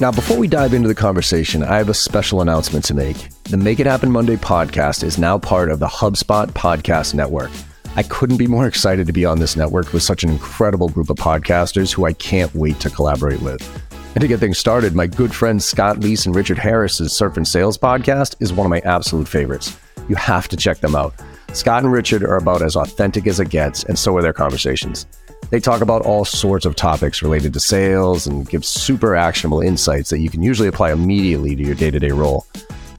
Now, before we dive into the conversation, I have a special announcement to make. The Make It Happen Monday podcast is now part of the HubSpot Podcast Network. I couldn't be more excited to be on this network with such an incredible group of podcasters who I can't wait to collaborate with. And to get things started, my good friends Scott Leese and Richard Harris's Surf and Sales podcast is one of my absolute favorites. You have to check them out. Scott and Richard are about as authentic as it gets, and so are their conversations. They talk about all sorts of topics related to sales and give super actionable insights that you can usually apply immediately to your day to day role.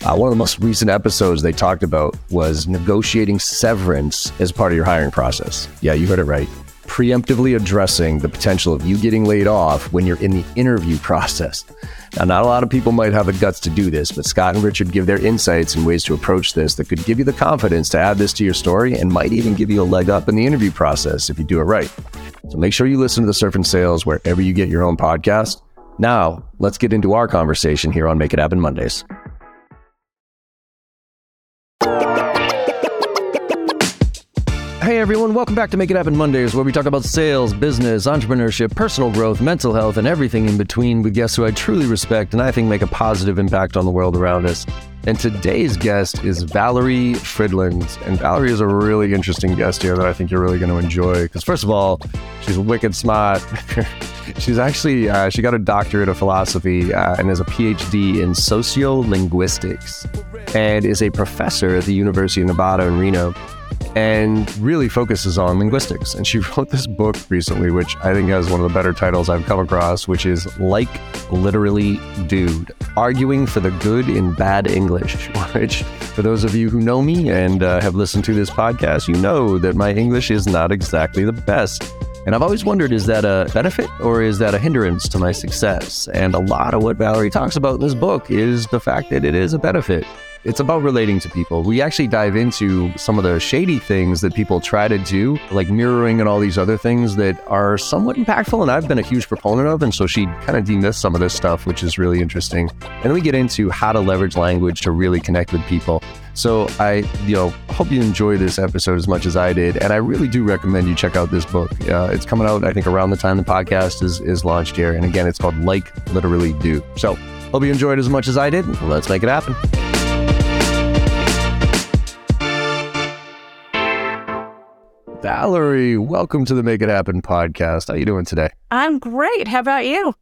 Uh, one of the most recent episodes they talked about was negotiating severance as part of your hiring process. Yeah, you heard it right. Preemptively addressing the potential of you getting laid off when you're in the interview process. Now, not a lot of people might have the guts to do this, but Scott and Richard give their insights and ways to approach this that could give you the confidence to add this to your story and might even give you a leg up in the interview process if you do it right. So make sure you listen to the Surf and Sales wherever you get your own podcast. Now, let's get into our conversation here on Make It Happen Mondays. Hey everyone, welcome back to Make It Happen Mondays, where we talk about sales, business, entrepreneurship, personal growth, mental health, and everything in between with guests who I truly respect and I think make a positive impact on the world around us. And today's guest is Valerie Fridland. And Valerie is a really interesting guest here that I think you're really going to enjoy. Because, first of all, she's wicked smart. she's actually, uh, she got a doctorate of philosophy uh, and has a PhD in sociolinguistics and is a professor at the University of Nevada in Reno and really focuses on linguistics. And she wrote this book recently, which I think has one of the better titles I've come across, which is Like Literally Dude Arguing for the Good in Bad English. Which, for those of you who know me and uh, have listened to this podcast, you know that my English is not exactly the best. And I've always wondered is that a benefit or is that a hindrance to my success? And a lot of what Valerie talks about in this book is the fact that it is a benefit. It's about relating to people. We actually dive into some of the shady things that people try to do, like mirroring and all these other things that are somewhat impactful. And I've been a huge proponent of. And so she kind of demyths some of this stuff, which is really interesting. And then we get into how to leverage language to really connect with people. So I, you know, hope you enjoy this episode as much as I did, and I really do recommend you check out this book. Uh, it's coming out, I think, around the time the podcast is is launched here, and again, it's called Like Literally Do. So hope you enjoyed as much as I did. Let's make it happen. Valerie, welcome to the Make It Happen podcast. How are you doing today? I'm great. How about you?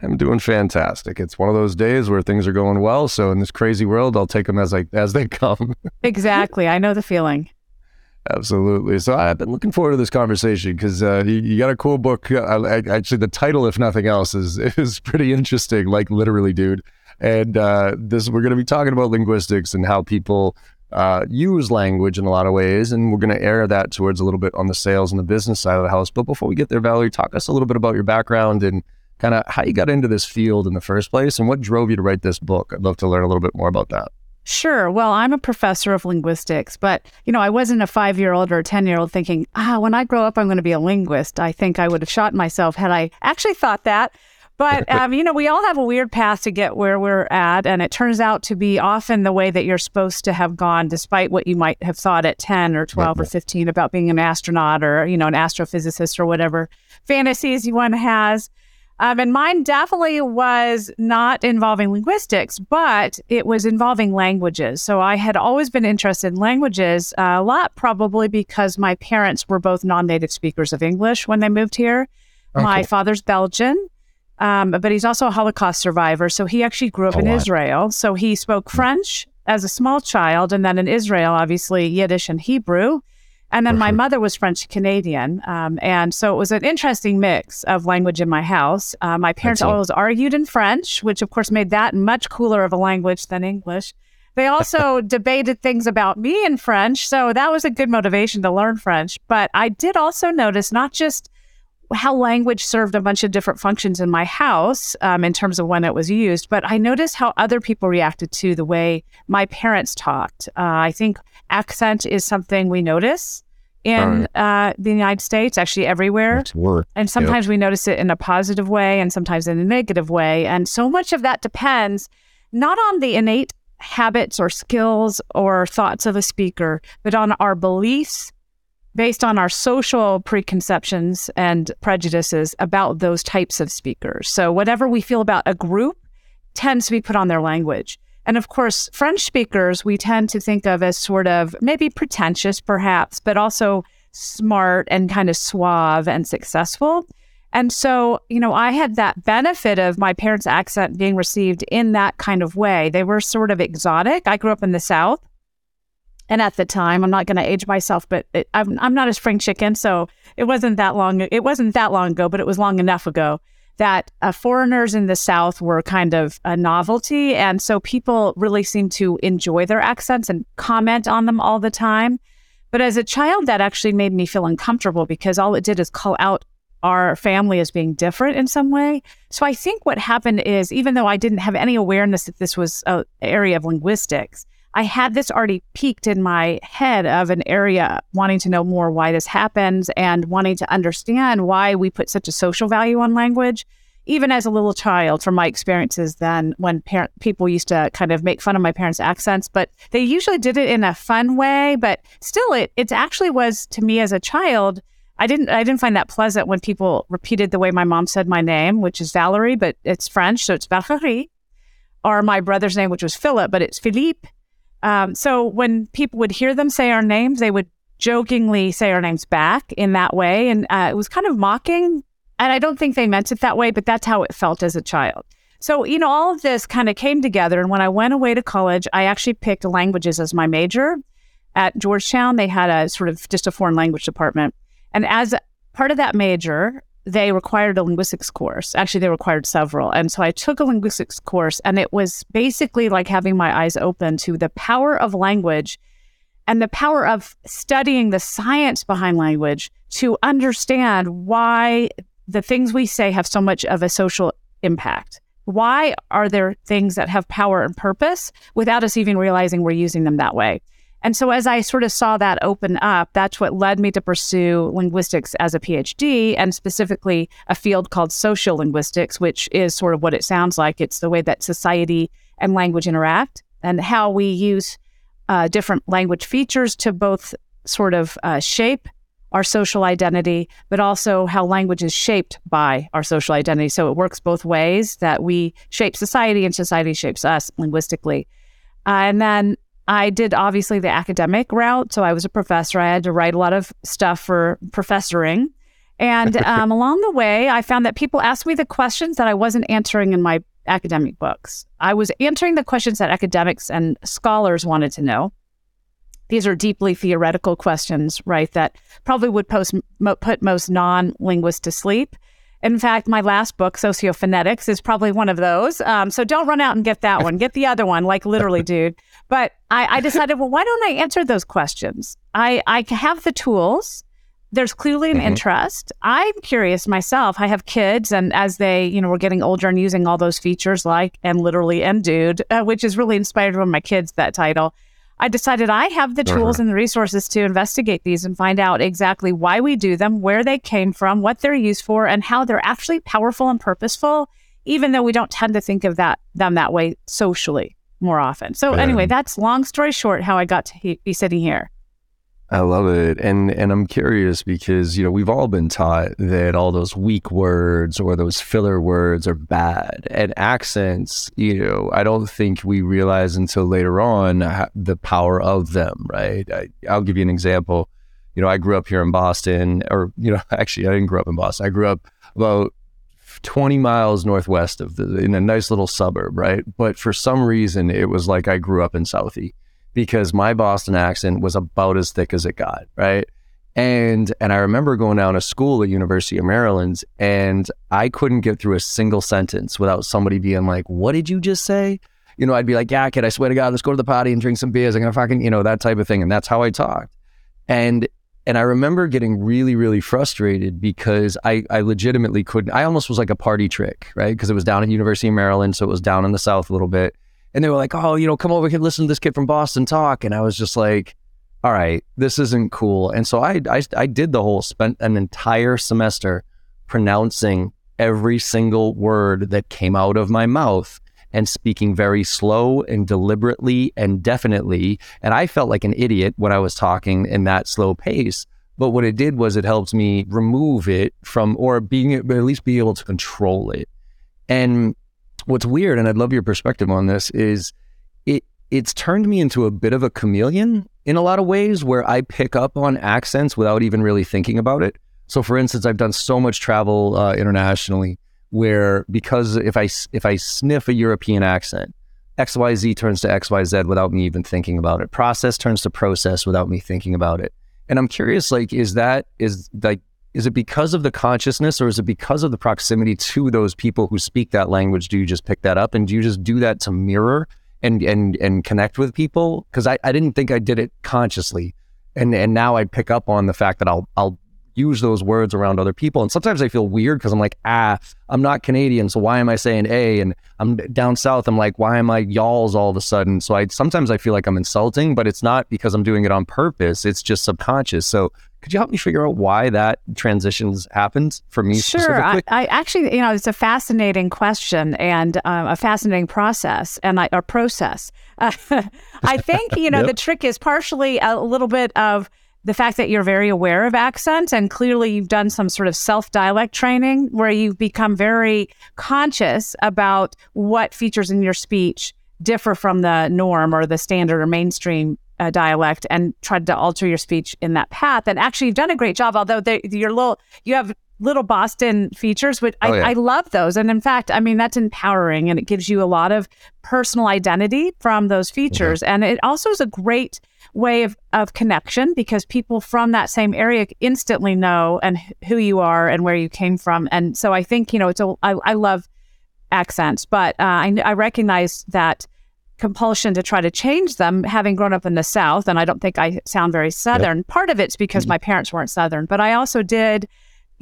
I'm doing fantastic. It's one of those days where things are going well. So in this crazy world, I'll take them as I as they come. exactly. I know the feeling. Absolutely. So I've been looking forward to this conversation because uh, you, you, got a cool book. Uh, actually, the title, if nothing else, is is pretty interesting. Like literally, dude. And uh, this we're going to be talking about linguistics and how people uh, use language in a lot of ways, and we're going to air that towards a little bit on the sales and the business side of the house. But before we get there, Valerie, talk us a little bit about your background and kind of how you got into this field in the first place, and what drove you to write this book. I'd love to learn a little bit more about that. Sure. Well, I'm a professor of linguistics, but you know, I wasn't a five year old or a 10 year old thinking, ah, when I grow up, I'm going to be a linguist. I think I would have shot myself had I actually thought that. But um, you know, we all have a weird path to get where we're at, and it turns out to be often the way that you're supposed to have gone, despite what you might have thought at 10 or 12 right. or 15 about being an astronaut or you know an astrophysicist or whatever fantasies you one has. Um, and mine definitely was not involving linguistics, but it was involving languages. So I had always been interested in languages, uh, a lot probably because my parents were both non native speakers of English when they moved here. Okay. My father's Belgian, um, but he's also a Holocaust survivor. So he actually grew up oh, in wow. Israel. So he spoke hmm. French as a small child, and then in Israel, obviously Yiddish and Hebrew. And then my mother was French Canadian. Um, and so it was an interesting mix of language in my house. Uh, my parents always argued in French, which of course made that much cooler of a language than English. They also debated things about me in French. So that was a good motivation to learn French. But I did also notice not just how language served a bunch of different functions in my house um, in terms of when it was used, but I noticed how other people reacted to the way my parents talked. Uh, I think accent is something we notice in right. uh, the United States, actually everywhere. And sometimes yep. we notice it in a positive way and sometimes in a negative way. And so much of that depends not on the innate habits or skills or thoughts of a speaker, but on our beliefs based on our social preconceptions and prejudices about those types of speakers. So, whatever we feel about a group tends to be put on their language. And of course, French speakers we tend to think of as sort of maybe pretentious, perhaps, but also smart and kind of suave and successful. And so, you know, I had that benefit of my parents' accent being received in that kind of way. They were sort of exotic. I grew up in the South. And at the time, I'm not going to age myself, but it, I'm, I'm not a spring chicken. So it wasn't that long. It wasn't that long ago, but it was long enough ago that uh, foreigners in the South were kind of a novelty. And so people really seemed to enjoy their accents and comment on them all the time. But as a child, that actually made me feel uncomfortable because all it did is call out our family as being different in some way. So I think what happened is, even though I didn't have any awareness that this was an area of linguistics, I had this already peaked in my head of an area wanting to know more why this happens and wanting to understand why we put such a social value on language. Even as a little child, from my experiences then, when parent, people used to kind of make fun of my parents' accents, but they usually did it in a fun way. But still, it it actually was to me as a child I didn't I didn't find that pleasant when people repeated the way my mom said my name, which is Valerie, but it's French, so it's Valérie, or my brother's name, which was Philip, but it's Philippe. Um, so when people would hear them say our names, they would jokingly say our names back in that way, and uh, it was kind of mocking. And I don't think they meant it that way, but that's how it felt as a child. So, you know, all of this kind of came together. And when I went away to college, I actually picked languages as my major. At Georgetown, they had a sort of just a foreign language department. And as part of that major, they required a linguistics course. Actually, they required several. And so I took a linguistics course, and it was basically like having my eyes open to the power of language and the power of studying the science behind language to understand why the things we say have so much of a social impact. Why are there things that have power and purpose without us even realizing we're using them that way? And so as I sort of saw that open up, that's what led me to pursue linguistics as a PhD and specifically a field called sociolinguistics, which is sort of what it sounds like. It's the way that society and language interact and how we use uh, different language features to both sort of uh, shape our social identity, but also how language is shaped by our social identity. So it works both ways that we shape society and society shapes us linguistically. Uh, and then I did obviously the academic route. So I was a professor. I had to write a lot of stuff for professoring. And um, along the way, I found that people asked me the questions that I wasn't answering in my academic books. I was answering the questions that academics and scholars wanted to know. These are deeply theoretical questions, right? That probably would post, mo- put most non linguists to sleep. In fact, my last book, Sociophonetics, is probably one of those. Um, so don't run out and get that one. Get the other one, like literally, dude. But I, I decided, well, why don't I answer those questions? I, I have the tools. There's clearly an mm-hmm. interest. I'm curious myself. I have kids, and as they, you know, were getting older and using all those features like and literally and dude, uh, which is really inspired from my kids, that title. I decided I have the tools uh-huh. and the resources to investigate these and find out exactly why we do them, where they came from, what they're used for, and how they're actually powerful and purposeful, even though we don't tend to think of that them that way socially more often. So anyway, that's long story short how I got to he- be sitting here. I love it. And and I'm curious because, you know, we've all been taught that all those weak words or those filler words are bad. And accents, you know, I don't think we realize until later on the power of them, right? I, I'll give you an example. You know, I grew up here in Boston, or, you know, actually, I didn't grow up in Boston. I grew up about 20 miles northwest of the, in a nice little suburb, right? But for some reason, it was like I grew up in Southie because my Boston accent was about as thick as it got, right? And and I remember going down to school at University of Maryland and I couldn't get through a single sentence without somebody being like, "What did you just say?" You know, I'd be like, "Yeah, kid, I swear to God, let's go to the party and drink some beers. I'm gonna fucking, you know, that type of thing." And that's how I talked. And and I remember getting really, really frustrated because I, I legitimately couldn't. I almost was like a party trick, right? Because it was down at University of Maryland, so it was down in the South a little bit and they were like, "Oh, you know, come over here, listen to this kid from Boston talk." And I was just like, "All right, this isn't cool." And so I, I, I did the whole spent an entire semester pronouncing every single word that came out of my mouth and speaking very slow and deliberately and definitely. And I felt like an idiot when I was talking in that slow pace. But what it did was it helped me remove it from, or being at least be able to control it. And what's weird, and I'd love your perspective on this, is it it's turned me into a bit of a chameleon in a lot of ways where I pick up on accents without even really thinking about it. So, for instance, I've done so much travel uh, internationally where because if I if I sniff a European accent, XYZ turns to XYZ without me even thinking about it. Process turns to process without me thinking about it. And I'm curious, like, is that is like is it because of the consciousness or is it because of the proximity to those people who speak that language? Do you just pick that up and do you just do that to mirror and and and connect with people? Because I, I didn't think I did it consciously. And and now I pick up on the fact that I'll I'll use those words around other people. And sometimes I feel weird because I'm like, ah, I'm not Canadian, so why am I saying a? And I'm down south. I'm like, why am I y'all's all of a sudden? So I sometimes I feel like I'm insulting, but it's not because I'm doing it on purpose. It's just subconscious. So could you help me figure out why that transitions happened for me? Sure. I, I, actually, you know, it's a fascinating question and um, a fascinating process and I, a process. Uh, I think, you know, yep. the trick is partially a little bit of the fact that you're very aware of accent and clearly you've done some sort of self dialect training where you've become very conscious about what features in your speech differ from the norm or the standard or mainstream uh, dialect and tried to alter your speech in that path and actually you've done a great job although they, you're little you have little Boston features, which oh, I, yeah. I, love those. And in fact, I mean, that's empowering and it gives you a lot of personal identity from those features. Mm-hmm. And it also is a great way of, of connection because people from that same area instantly know and who you are and where you came from. And so I think, you know, it's a, I, I love accents, but uh, I, I recognize that compulsion to try to change them having grown up in the south and i don't think i sound very southern yep. part of it's because mm-hmm. my parents weren't southern but i also did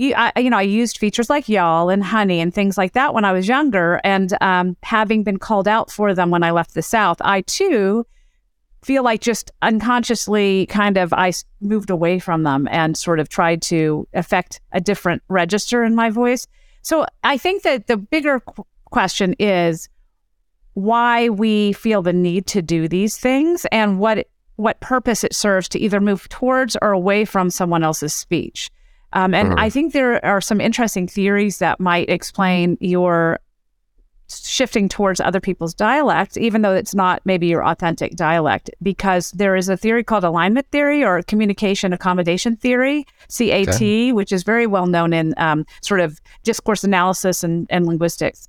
you, I, you know, I used features like y'all and honey and things like that when I was younger. And um, having been called out for them when I left the South, I too feel like just unconsciously kind of I moved away from them and sort of tried to affect a different register in my voice. So I think that the bigger qu- question is why we feel the need to do these things and what what purpose it serves to either move towards or away from someone else's speech. Um, and mm-hmm. I think there are some interesting theories that might explain your shifting towards other people's dialect, even though it's not maybe your authentic dialect, because there is a theory called alignment theory or communication accommodation theory, CAT, okay. which is very well known in um, sort of discourse analysis and, and linguistics.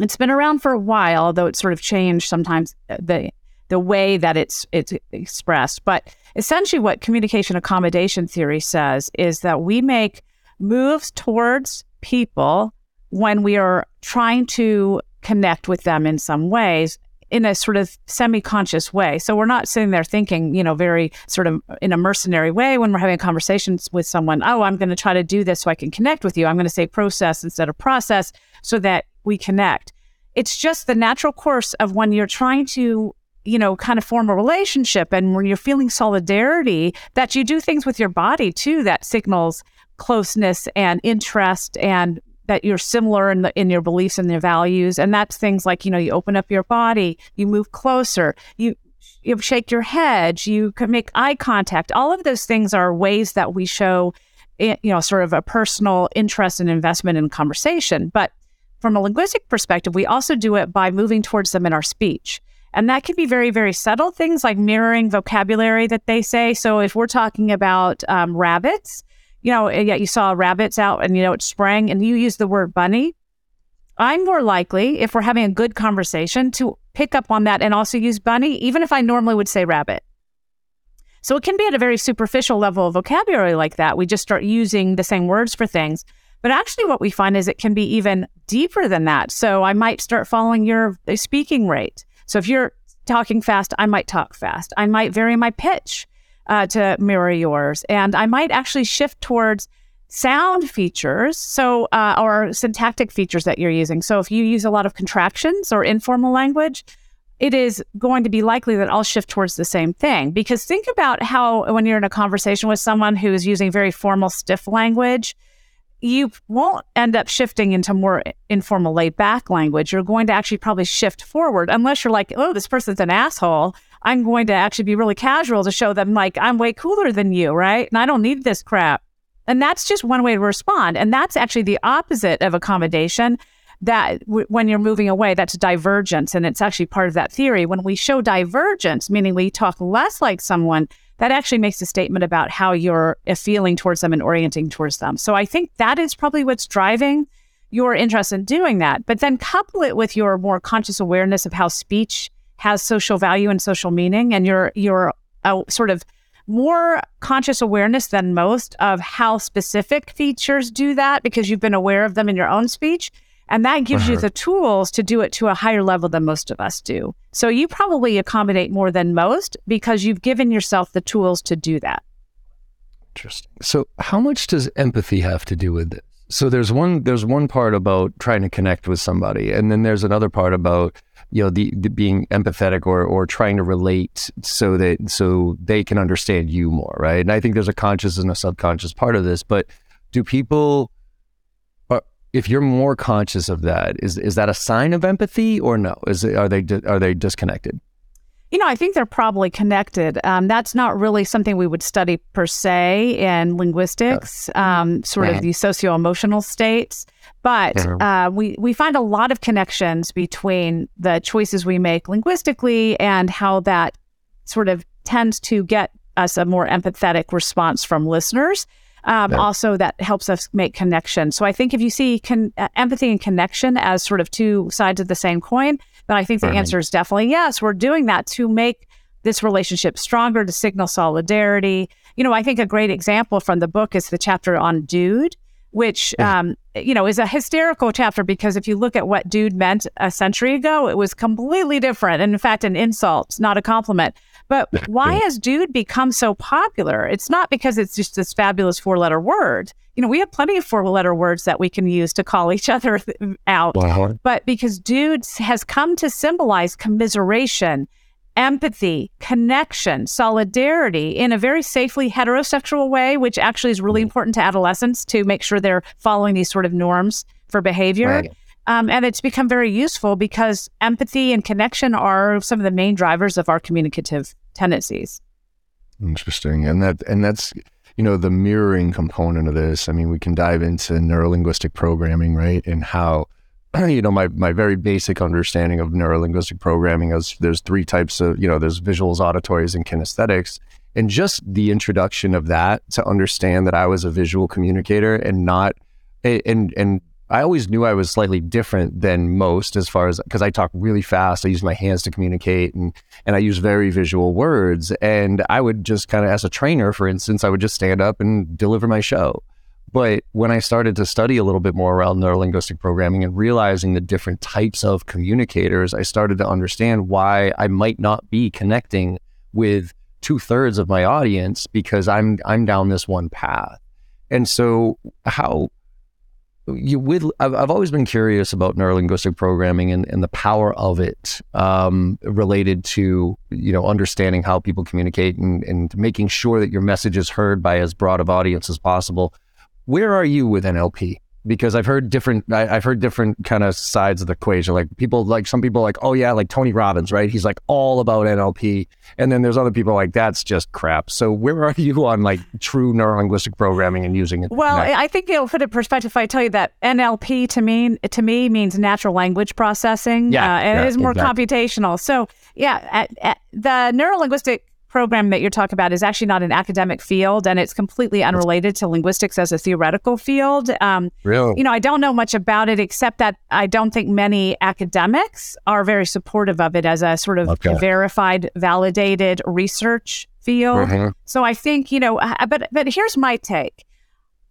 It's been around for a while, though it's sort of changed sometimes uh, the the way that it's it's expressed. But essentially, what communication accommodation theory says is that we make moves towards people when we are trying to connect with them in some ways in a sort of semi-conscious way. So we're not sitting there thinking, you know, very sort of in a mercenary way when we're having conversations with someone, oh, I'm going to try to do this so I can connect with you. I'm going to say process instead of process so that we connect. It's just the natural course of when you're trying to you know, kind of form a relationship and when you're feeling solidarity, that you do things with your body too that signals closeness and interest and that you're similar in, the, in your beliefs and your values. And that's things like, you know, you open up your body, you move closer, you, you shake your head, you can make eye contact. All of those things are ways that we show, eh, you know, sort of a personal interest and investment in conversation. But from a linguistic perspective, we also do it by moving towards them in our speech. And that can be very, very subtle things like mirroring vocabulary that they say. So if we're talking about um, rabbits, you know, yeah, you saw rabbits out and, you know, it sprang and you use the word bunny. I'm more likely, if we're having a good conversation, to pick up on that and also use bunny, even if I normally would say rabbit. So it can be at a very superficial level of vocabulary like that. We just start using the same words for things. But actually, what we find is it can be even deeper than that. So I might start following your speaking rate. So if you're talking fast, I might talk fast. I might vary my pitch uh, to mirror yours. And I might actually shift towards sound features, so uh, or syntactic features that you're using. So if you use a lot of contractions or informal language, it is going to be likely that I'll shift towards the same thing. Because think about how when you're in a conversation with someone who is using very formal, stiff language, you won't end up shifting into more informal, laid back language. You're going to actually probably shift forward, unless you're like, oh, this person's an asshole. I'm going to actually be really casual to show them, like, I'm way cooler than you, right? And I don't need this crap. And that's just one way to respond. And that's actually the opposite of accommodation. that w- when you're moving away, that's divergence. And it's actually part of that theory. When we show divergence, meaning we talk less like someone, that actually makes a statement about how you're uh, feeling towards them and orienting towards them. So I think that is probably what's driving your interest in doing that. But then couple it with your more conscious awareness of how speech has social value and social meaning, and you're you're a sort of more conscious awareness than most of how specific features do that because you've been aware of them in your own speech. And that gives uh-huh. you the tools to do it to a higher level than most of us do. So you probably accommodate more than most because you've given yourself the tools to do that. Interesting. So how much does empathy have to do with this? So there's one there's one part about trying to connect with somebody, and then there's another part about you know the, the being empathetic or or trying to relate so that so they can understand you more, right? And I think there's a conscious and a subconscious part of this, but do people if you're more conscious of that, is is that a sign of empathy or no? Is it, are they are they disconnected? You know, I think they're probably connected. Um, that's not really something we would study per se in linguistics, um, sort of the socio emotional states. But uh, we, we find a lot of connections between the choices we make linguistically and how that sort of tends to get us a more empathetic response from listeners. Um, yeah. Also, that helps us make connection. So I think if you see con- uh, empathy and connection as sort of two sides of the same coin, then I think the answer is definitely yes. We're doing that to make this relationship stronger, to signal solidarity. You know, I think a great example from the book is the chapter on dude which um, you know is a hysterical chapter because if you look at what dude meant a century ago, it was completely different, and in fact, an insult, not a compliment. But why has dude become so popular? It's not because it's just this fabulous four letter word. You know, we have plenty of four letter words that we can use to call each other out. Wow. But because dude has come to symbolize commiseration, empathy, connection, solidarity in a very safely heterosexual way, which actually is really mm. important to adolescents to make sure they're following these sort of norms for behavior. Right. Um, and it's become very useful because empathy and connection are some of the main drivers of our communicative tendencies. Interesting. And that and that's you know the mirroring component of this. I mean, we can dive into neurolinguistic programming, right? And how you know my my very basic understanding of neurolinguistic programming is there's three types of you know there's visuals, auditories, and kinesthetics. And just the introduction of that to understand that I was a visual communicator and not and and I always knew I was slightly different than most as far as because I talk really fast. I use my hands to communicate and and I use very visual words. And I would just kind of as a trainer, for instance, I would just stand up and deliver my show. But when I started to study a little bit more around neurolinguistic programming and realizing the different types of communicators, I started to understand why I might not be connecting with two thirds of my audience because I'm I'm down this one path. And so how you with I've, I've always been curious about neurolinguistic programming and, and the power of it um, related to you know understanding how people communicate and, and making sure that your message is heard by as broad of audience as possible. Where are you with NLP? because I've heard different I, have heard different kind of sides of the equation. Like people like some people like, oh yeah, like Tony Robbins, right? He's like all about NLP. And then there's other people like that's just crap. So where are you on like true neuro linguistic programming and using it? Well, I think it'll put it perspective if I tell you that NLP to me to me means natural language processing. Yeah. Uh, and yeah, it is more exactly. computational. So yeah, at, at the neurolinguistic program that you're talking about is actually not an academic field and it's completely unrelated to linguistics as a theoretical field. Um, really? You know, I don't know much about it except that I don't think many academics are very supportive of it as a sort of okay. verified, validated research field. Mm-hmm. So I think, you know, but but here's my take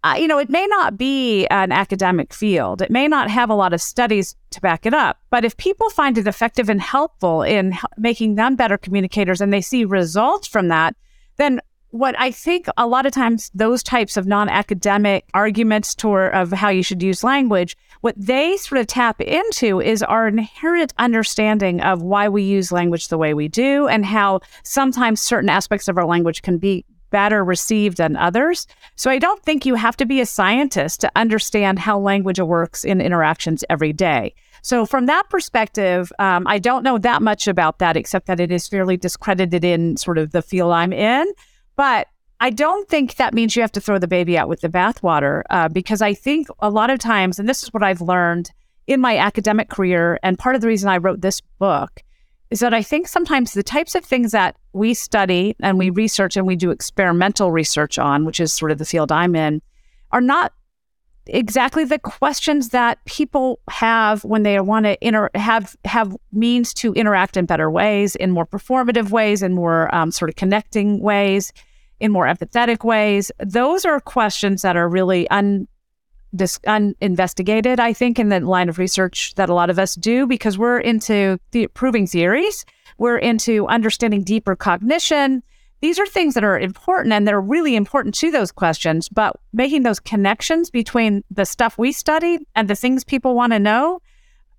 uh, you know, it may not be an academic field. It may not have a lot of studies to back it up. But if people find it effective and helpful in making them better communicators and they see results from that, then what I think a lot of times those types of non-academic arguments toward of how you should use language, what they sort of tap into is our inherent understanding of why we use language the way we do and how sometimes certain aspects of our language can be better received than others. So I don't think you have to be a scientist to understand how language works in interactions every day. So from that perspective, um, I don't know that much about that, except that it is fairly discredited in sort of the field I'm in. But I don't think that means you have to throw the baby out with the bathwater, uh, because I think a lot of times, and this is what I've learned in my academic career. And part of the reason I wrote this book is that I think sometimes the types of things that we study and we research and we do experimental research on, which is sort of the field I'm in, are not exactly the questions that people have when they want to inter- have have means to interact in better ways, in more performative ways, in more um, sort of connecting ways, in more empathetic ways. Those are questions that are really un dis- uninvestigated, I think, in the line of research that a lot of us do because we're into the- proving theories. We're into understanding deeper cognition. These are things that are important and they're really important to those questions, but making those connections between the stuff we study and the things people want to know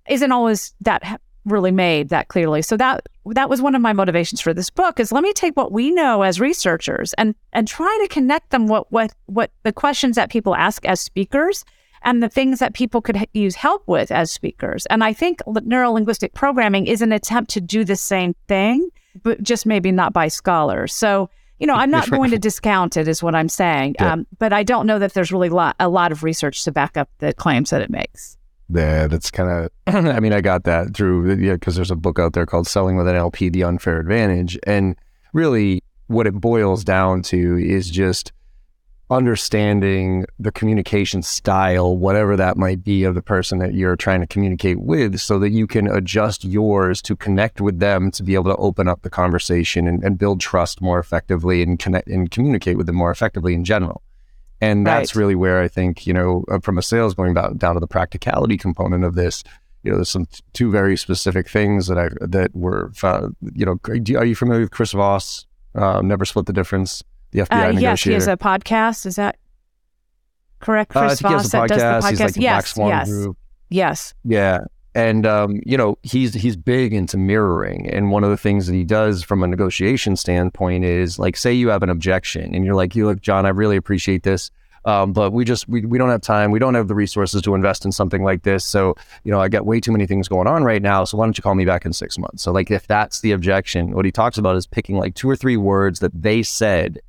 isn't always that really made that clearly. So that that was one of my motivations for this book is let me take what we know as researchers and and try to connect them what what what the questions that people ask as speakers and the things that people could h- use help with as speakers. And I think neurolinguistic programming is an attempt to do the same thing, but just maybe not by scholars. So you know, I'm not going to discount it, is what I'm saying. Yeah. Um, but I don't know that there's really lot, a lot of research to back up the claims that it makes. Yeah, that's kind of. I mean, I got that through yeah, because there's a book out there called "Selling with NLP: The Unfair Advantage," and really, what it boils down to is just understanding the communication style, whatever that might be, of the person that you're trying to communicate with, so that you can adjust yours to connect with them to be able to open up the conversation and, and build trust more effectively and connect and communicate with them more effectively in general. And that's right. really where I think, you know, uh, from a sales going back down to the practicality component of this, you know, there's some two very specific things that I that were, found, you know, are you familiar with Chris Voss? Uh, Never split the difference. The FBI uh, negotiator. Yes, he has a podcast. Is that correct? Uh, Chris uh, Voss that does the podcast. He's like the yes, Black Swan yes, Group. Yes. Yeah and um, you know he's he's big into mirroring. And one of the things that he does from a negotiation standpoint is like say you have an objection and you're like you look john i really appreciate this um, but we just we, we don't have time. We don't have the resources to invest in something like this. So you know i got way too many things going on right now. So why don't you call me back in six months? So like if that's the objection what he talks about is picking like two or three words that they said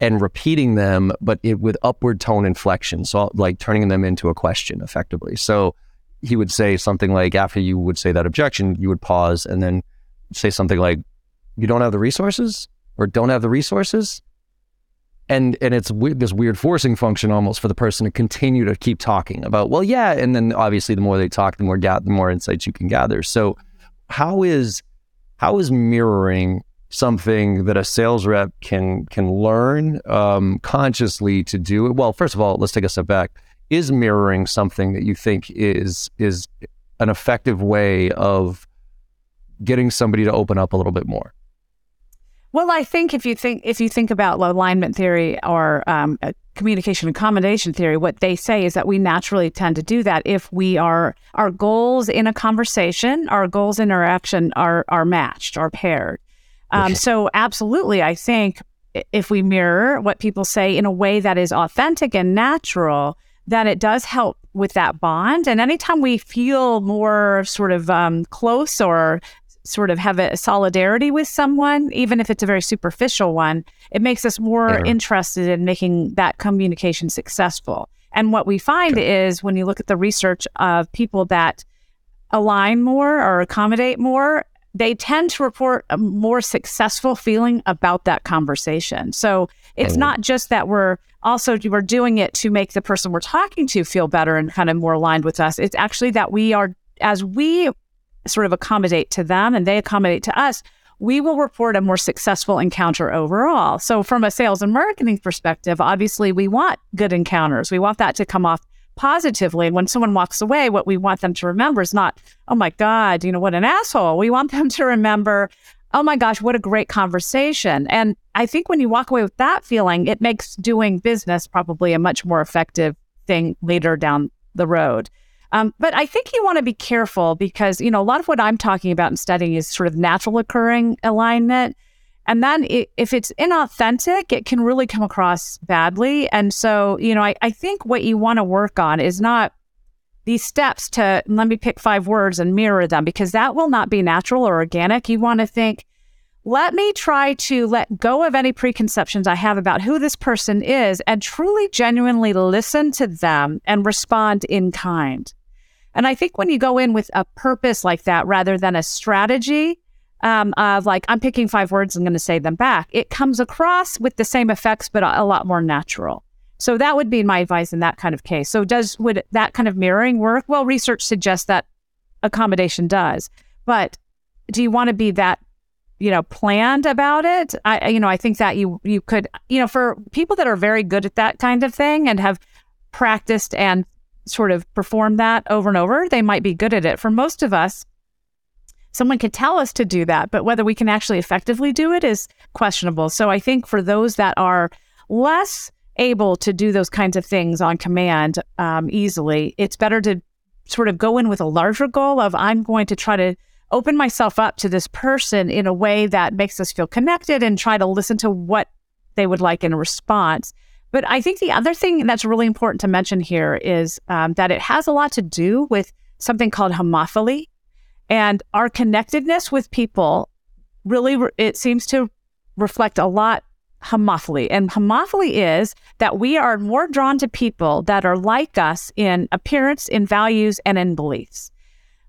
and repeating them but it with upward tone inflection. So like turning them into a question effectively. So he would say something like, after you would say that objection, you would pause and then say something like, "You don't have the resources," or "Don't have the resources," and and it's this weird forcing function almost for the person to continue to keep talking about, well, yeah, and then obviously the more they talk, the more ga- the more insights you can gather. So, how is how is mirroring something that a sales rep can can learn um, consciously to do? Well, first of all, let's take a step back is mirroring something that you think is is an effective way of getting somebody to open up a little bit more? Well, I think if you think if you think about alignment theory or um, communication accommodation theory, what they say is that we naturally tend to do that if we are our goals in a conversation, our goals in interaction are are matched, are paired. Um. So, absolutely, I think if we mirror what people say in a way that is authentic and natural, then it does help with that bond. And anytime we feel more sort of um, close or sort of have a solidarity with someone, even if it's a very superficial one, it makes us more yeah. interested in making that communication successful. And what we find is when you look at the research of people that align more or accommodate more, they tend to report a more successful feeling about that conversation. So it's mm-hmm. not just that we're also we're doing it to make the person we're talking to feel better and kind of more aligned with us. It's actually that we are as we sort of accommodate to them and they accommodate to us, we will report a more successful encounter overall. So from a sales and marketing perspective, obviously we want good encounters. We want that to come off positively. And when someone walks away, what we want them to remember is not, oh my God, you know, what an asshole. We want them to remember, oh my gosh, what a great conversation. And I think when you walk away with that feeling, it makes doing business probably a much more effective thing later down the road. Um, but I think you want to be careful because, you know, a lot of what I'm talking about and studying is sort of natural occurring alignment. And then it, if it's inauthentic, it can really come across badly. And so, you know, I, I think what you want to work on is not these steps to let me pick five words and mirror them because that will not be natural or organic. You want to think, let me try to let go of any preconceptions I have about who this person is and truly genuinely listen to them and respond in kind. And I think when you go in with a purpose like that rather than a strategy um, of like, I'm picking five words, I'm going to say them back, it comes across with the same effects, but a, a lot more natural. So that would be my advice in that kind of case. So does would that kind of mirroring work? Well, research suggests that accommodation does. But do you want to be that you know planned about it i you know i think that you you could you know for people that are very good at that kind of thing and have practiced and sort of performed that over and over they might be good at it for most of us someone could tell us to do that but whether we can actually effectively do it is questionable so i think for those that are less able to do those kinds of things on command um, easily it's better to sort of go in with a larger goal of i'm going to try to open myself up to this person in a way that makes us feel connected and try to listen to what they would like in response. But I think the other thing that's really important to mention here is um, that it has a lot to do with something called homophily and our connectedness with people. Really, re- it seems to reflect a lot homophily. And homophily is that we are more drawn to people that are like us in appearance, in values, and in beliefs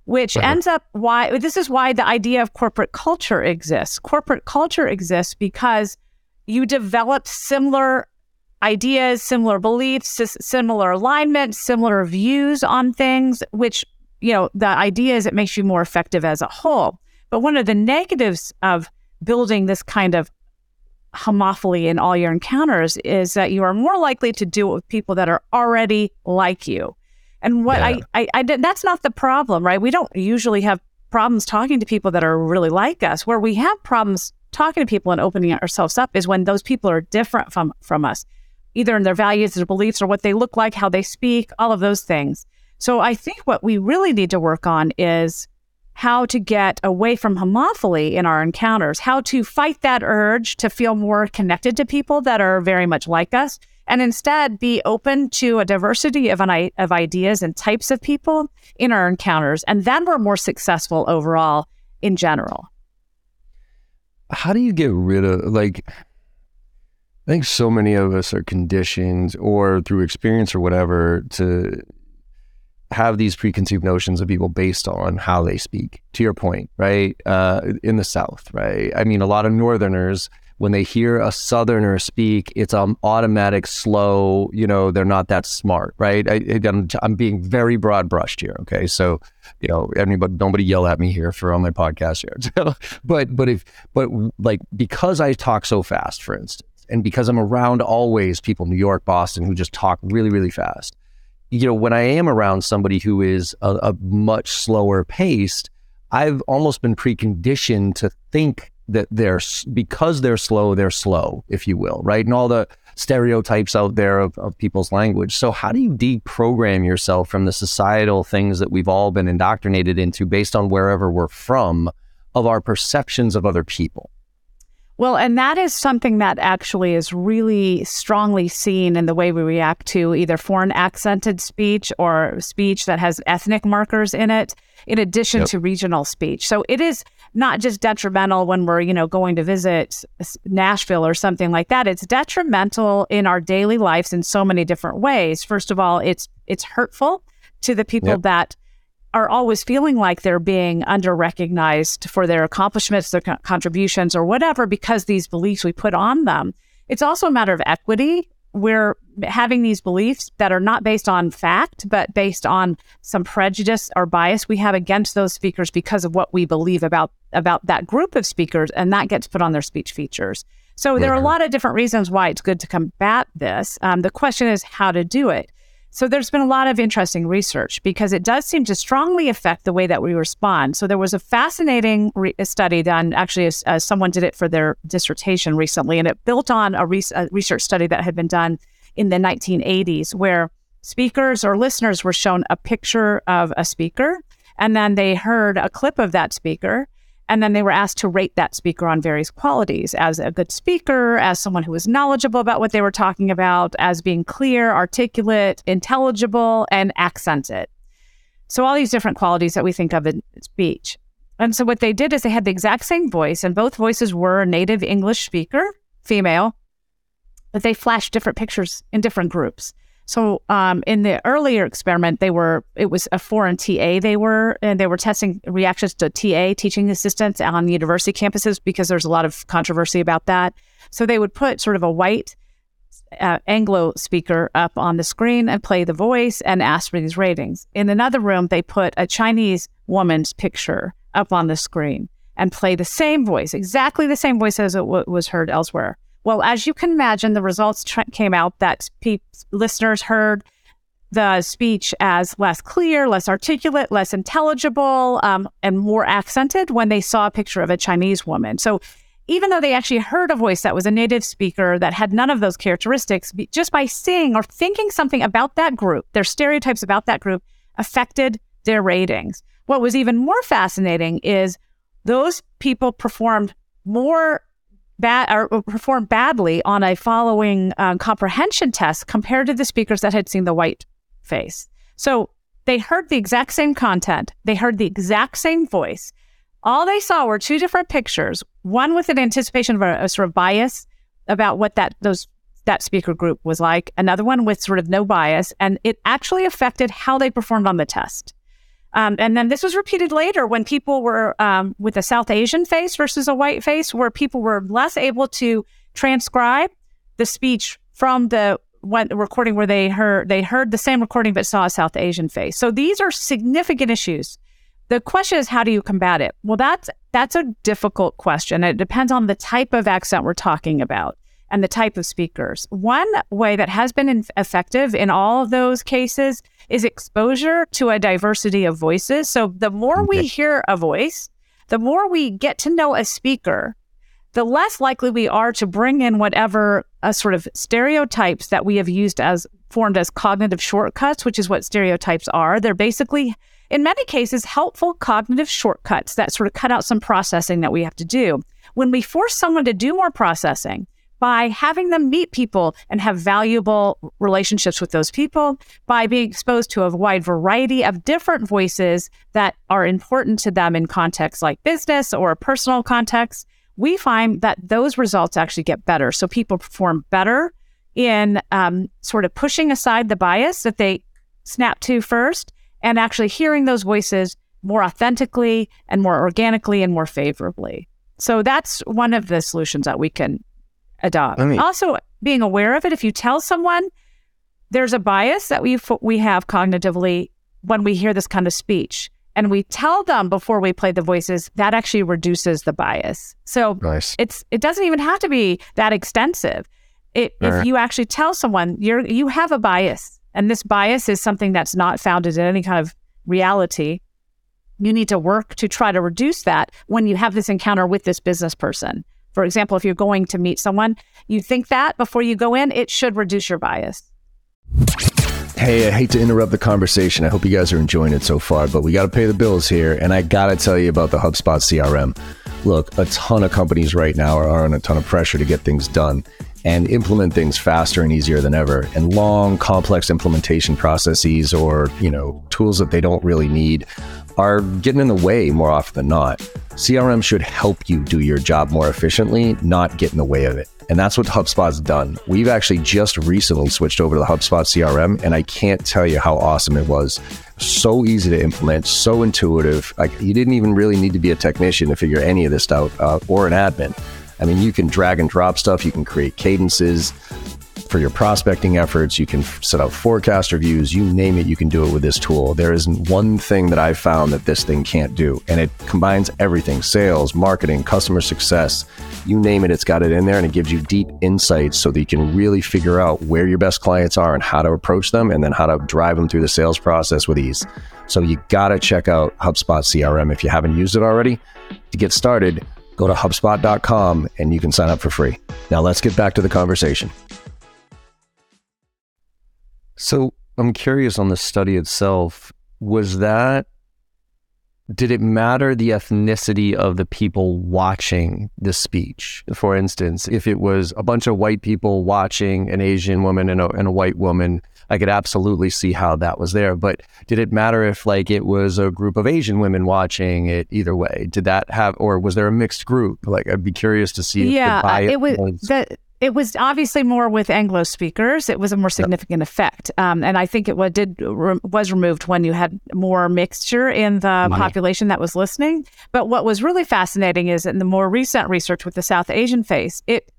which uh-huh. ends up why this is why the idea of corporate culture exists. Corporate culture exists because you develop similar ideas, similar beliefs, similar alignment, similar views on things, which, you know, the idea is it makes you more effective as a whole. But one of the negatives of building this kind of homophily in all your encounters is that you are more likely to do it with people that are already like you. And what yeah. I, I, I did, that's not the problem, right? We don't usually have problems talking to people that are really like us. Where we have problems talking to people and opening ourselves up is when those people are different from from us, either in their values, their beliefs, or what they look like, how they speak, all of those things. So I think what we really need to work on is how to get away from homophily in our encounters, how to fight that urge to feel more connected to people that are very much like us, and instead be open to a diversity of, an, of ideas and types of people in our encounters. And then we're more successful overall in general. How do you get rid of, like, I think so many of us are conditioned or through experience or whatever to have these preconceived notions of people based on how they speak. To your point, right? Uh, in the South, right? I mean, a lot of Northerners when they hear a southerner speak it's um automatic slow you know they're not that smart right I, am I'm being very broad brushed here okay so you know anybody nobody yell at me here for on my podcast here but but if but like because I talk so fast for instance and because I'm around always people New York Boston who just talk really really fast you know when I am around somebody who is a, a much slower paced I've almost been preconditioned to think that they're because they're slow, they're slow, if you will, right? And all the stereotypes out there of, of people's language. So how do you deprogram yourself from the societal things that we've all been indoctrinated into based on wherever we're from of our perceptions of other people? Well, and that is something that actually is really strongly seen in the way we react to either foreign accented speech or speech that has ethnic markers in it, in addition yep. to regional speech. So it is not just detrimental when we're, you know, going to visit Nashville or something like that. It's detrimental in our daily lives in so many different ways. First of all, it's it's hurtful to the people yep. that are always feeling like they're being under recognized for their accomplishments, their co- contributions, or whatever, because these beliefs we put on them. It's also a matter of equity. We're having these beliefs that are not based on fact, but based on some prejudice or bias we have against those speakers because of what we believe about about that group of speakers, and that gets put on their speech features. So there are a lot of different reasons why it's good to combat this. Um, the question is how to do it. So there's been a lot of interesting research because it does seem to strongly affect the way that we respond. So there was a fascinating re- uh, study done, actually, someone did it for their dissertation recently, and it built on a, re- a research study that had been done in the 1980s, where speakers or listeners were shown a picture of a speaker, and then they heard a clip of that speaker, and then they were asked to rate that speaker on various qualities as a good speaker, as someone who was knowledgeable about what they were talking about, as being clear, articulate, intelligible, and accented. So, all these different qualities that we think of in speech. And so, what they did is they had the exact same voice, and both voices were a native English speaker, female, but they flashed different pictures in different groups. So um, in the earlier experiment, they were it was a foreign TA they were and they were testing reactions to TA teaching assistants on university campuses because there's a lot of controversy about that. So they would put sort of a white uh, Anglo speaker up on the screen and play the voice and ask for these ratings. In another room, they put a Chinese woman's picture up on the screen and play the same voice, exactly the same voice as it w- was heard elsewhere. Well, as you can imagine, the results came out that pe- listeners heard the speech as less clear, less articulate, less intelligible, um, and more accented when they saw a picture of a Chinese woman. So even though they actually heard a voice that was a native speaker that had none of those characteristics, just by seeing or thinking something about that group, their stereotypes about that group affected their ratings. What was even more fascinating is those people performed more bad or performed badly on a following um, comprehension test compared to the speakers that had seen the white face. So they heard the exact same content, they heard the exact same voice. All they saw were two different pictures, one with an anticipation of a, a sort of bias about what that those that speaker group was like, another one with sort of no bias, and it actually affected how they performed on the test. Um, and then this was repeated later when people were um, with a South Asian face versus a white face, where people were less able to transcribe the speech from the recording where they heard they heard the same recording but saw a South Asian face. So these are significant issues. The question is, how do you combat it? Well, that's that's a difficult question. It depends on the type of accent we're talking about and the type of speakers. One way that has been effective in all of those cases is exposure to a diversity of voices. So the more okay. we hear a voice, the more we get to know a speaker, the less likely we are to bring in whatever uh, sort of stereotypes that we have used as formed as cognitive shortcuts, which is what stereotypes are. They're basically, in many cases, helpful cognitive shortcuts that sort of cut out some processing that we have to do. When we force someone to do more processing, by having them meet people and have valuable relationships with those people, by being exposed to a wide variety of different voices that are important to them in contexts like business or personal context, we find that those results actually get better. So people perform better in um, sort of pushing aside the bias that they snap to first and actually hearing those voices more authentically and more organically and more favorably. So that's one of the solutions that we can adopt. also, being aware of it. If you tell someone there's a bias that we we have cognitively when we hear this kind of speech, and we tell them before we play the voices, that actually reduces the bias. So nice. it's it doesn't even have to be that extensive. It, if right. you actually tell someone you're you have a bias, and this bias is something that's not founded in any kind of reality, you need to work to try to reduce that when you have this encounter with this business person. For example, if you're going to meet someone, you think that before you go in, it should reduce your bias. Hey, I hate to interrupt the conversation. I hope you guys are enjoying it so far, but we got to pay the bills here. And I got to tell you about the HubSpot CRM. Look, a ton of companies right now are on a ton of pressure to get things done and implement things faster and easier than ever. And long, complex implementation processes or, you know, tools that they don't really need are getting in the way more often than not. CRM should help you do your job more efficiently, not get in the way of it. And that's what HubSpot's done. We've actually just recently switched over to the HubSpot CRM, and I can't tell you how awesome it was. So easy to implement, so intuitive. Like you didn't even really need to be a technician to figure any of this out, uh, or an admin. I mean, you can drag and drop stuff, you can create cadences, for your prospecting efforts. You can set up forecast reviews, you name it, you can do it with this tool. There isn't one thing that I've found that this thing can't do. And it combines everything sales, marketing, customer success, you name it, it's got it in there and it gives you deep insights so that you can really figure out where your best clients are and how to approach them and then how to drive them through the sales process with ease. So you got to check out HubSpot CRM if you haven't used it already. To get started, go to HubSpot.com and you can sign up for free. Now let's get back to the conversation. So I'm curious on the study itself. Was that, did it matter the ethnicity of the people watching the speech? For instance, if it was a bunch of white people watching an Asian woman and a, and a white woman, I could absolutely see how that was there. But did it matter if like it was a group of Asian women watching it either way? Did that have, or was there a mixed group? Like I'd be curious to see. Yeah, uh, it was, was the it was obviously more with Anglo speakers. It was a more significant effect, um, and I think it what did re- was removed when you had more mixture in the Money. population that was listening. But what was really fascinating is in the more recent research with the South Asian face, it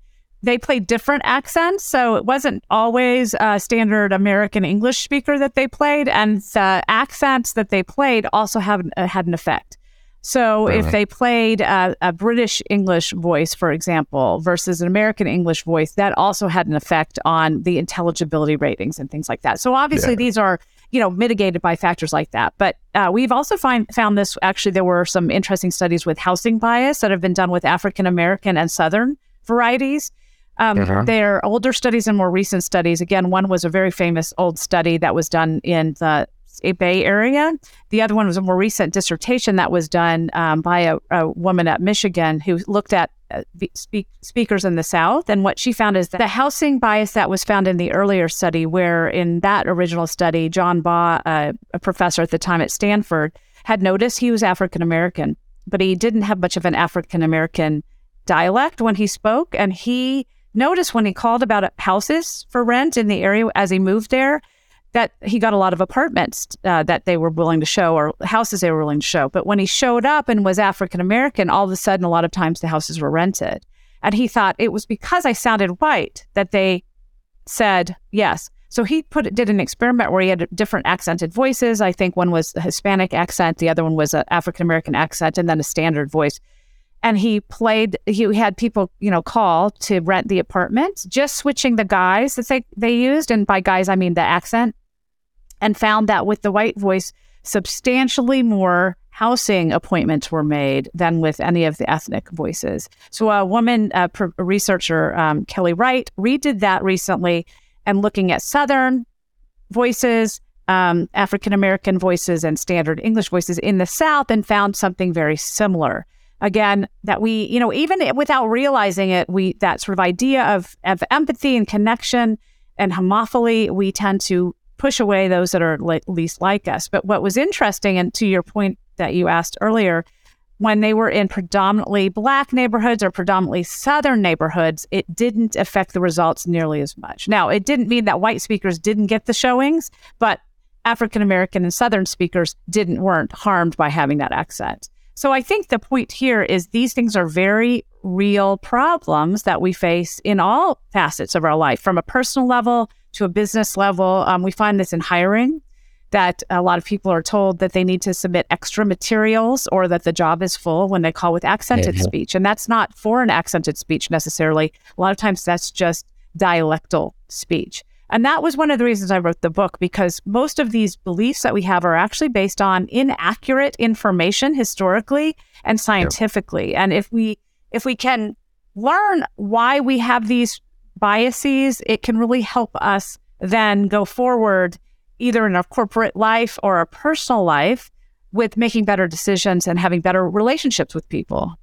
they played different accents, so it wasn't always a standard American English speaker that they played, and the accents that they played also have uh, had an effect. So right. if they played a, a, British English voice, for example, versus an American English voice, that also had an effect on the intelligibility ratings and things like that. So obviously yeah. these are you know mitigated by factors like that. But uh, we've also find, found this. Actually, there were some interesting studies with housing bias that have been done with African American and Southern varieties. Um, uh-huh. There are older studies and more recent studies. Again, one was a very famous old study that was done in the Bay Area. The other one was a more recent dissertation that was done um, by a, a, woman at Michigan who looked at uh, speak, speakers in the South. And what she found is that the housing bias that was found in the earlier study, where in that original study, John Baugh, a professor at the time at Stanford, had noticed he was African American, but he didn't have much of an African American dialect when he spoke. And he noticed when he called about houses for rent in the area as he moved there that he got a lot of apartments uh, that they were willing to show or houses they were willing to show. But when he showed up and was African American, all of a sudden, a lot of times the houses were rented. And he thought it was because I sounded white that they said yes. So he put did an experiment where he had different accented voices. I think one was a Hispanic accent, the other one was an African American accent, and then a standard voice. And he played. He had people, you know, call to rent the apartment, just switching the guys that they they used, and by guys I mean the accent and found that with the white voice, substantially more housing appointments were made than with any of the ethnic voices. So, a woman a researcher, um, Kelly Wright, redid that recently and looking at Southern voices, um, African American voices, and standard English voices in the South and found something very similar. Again, that we, you know, even without realizing it, we that sort of idea of, of empathy and connection and homophily, we tend to push away those that are least like us. But what was interesting, and to your point that you asked earlier, when they were in predominantly black neighborhoods or predominantly southern neighborhoods, it didn't affect the results nearly as much. Now, it didn't mean that white speakers didn't get the showings, but African American and southern speakers didn't weren't harmed by having that accent. So I think the point here is these things are very real problems that we face in all facets of our life, from a personal level to a business level. Um, we find this in hiring that a lot of people are told that they need to submit extra materials or that the job is full when they call with accented mm-hmm. speech. And that's not foreign accented speech necessarily. A lot of times that's just dialectal speech. And that was one of the reasons I wrote the book because most of these beliefs that we have are actually based on inaccurate information historically and scientifically. Yep. And if we if we can learn why we have these biases, it can really help us then go forward either in our corporate life or our personal life with making better decisions and having better relationships with people.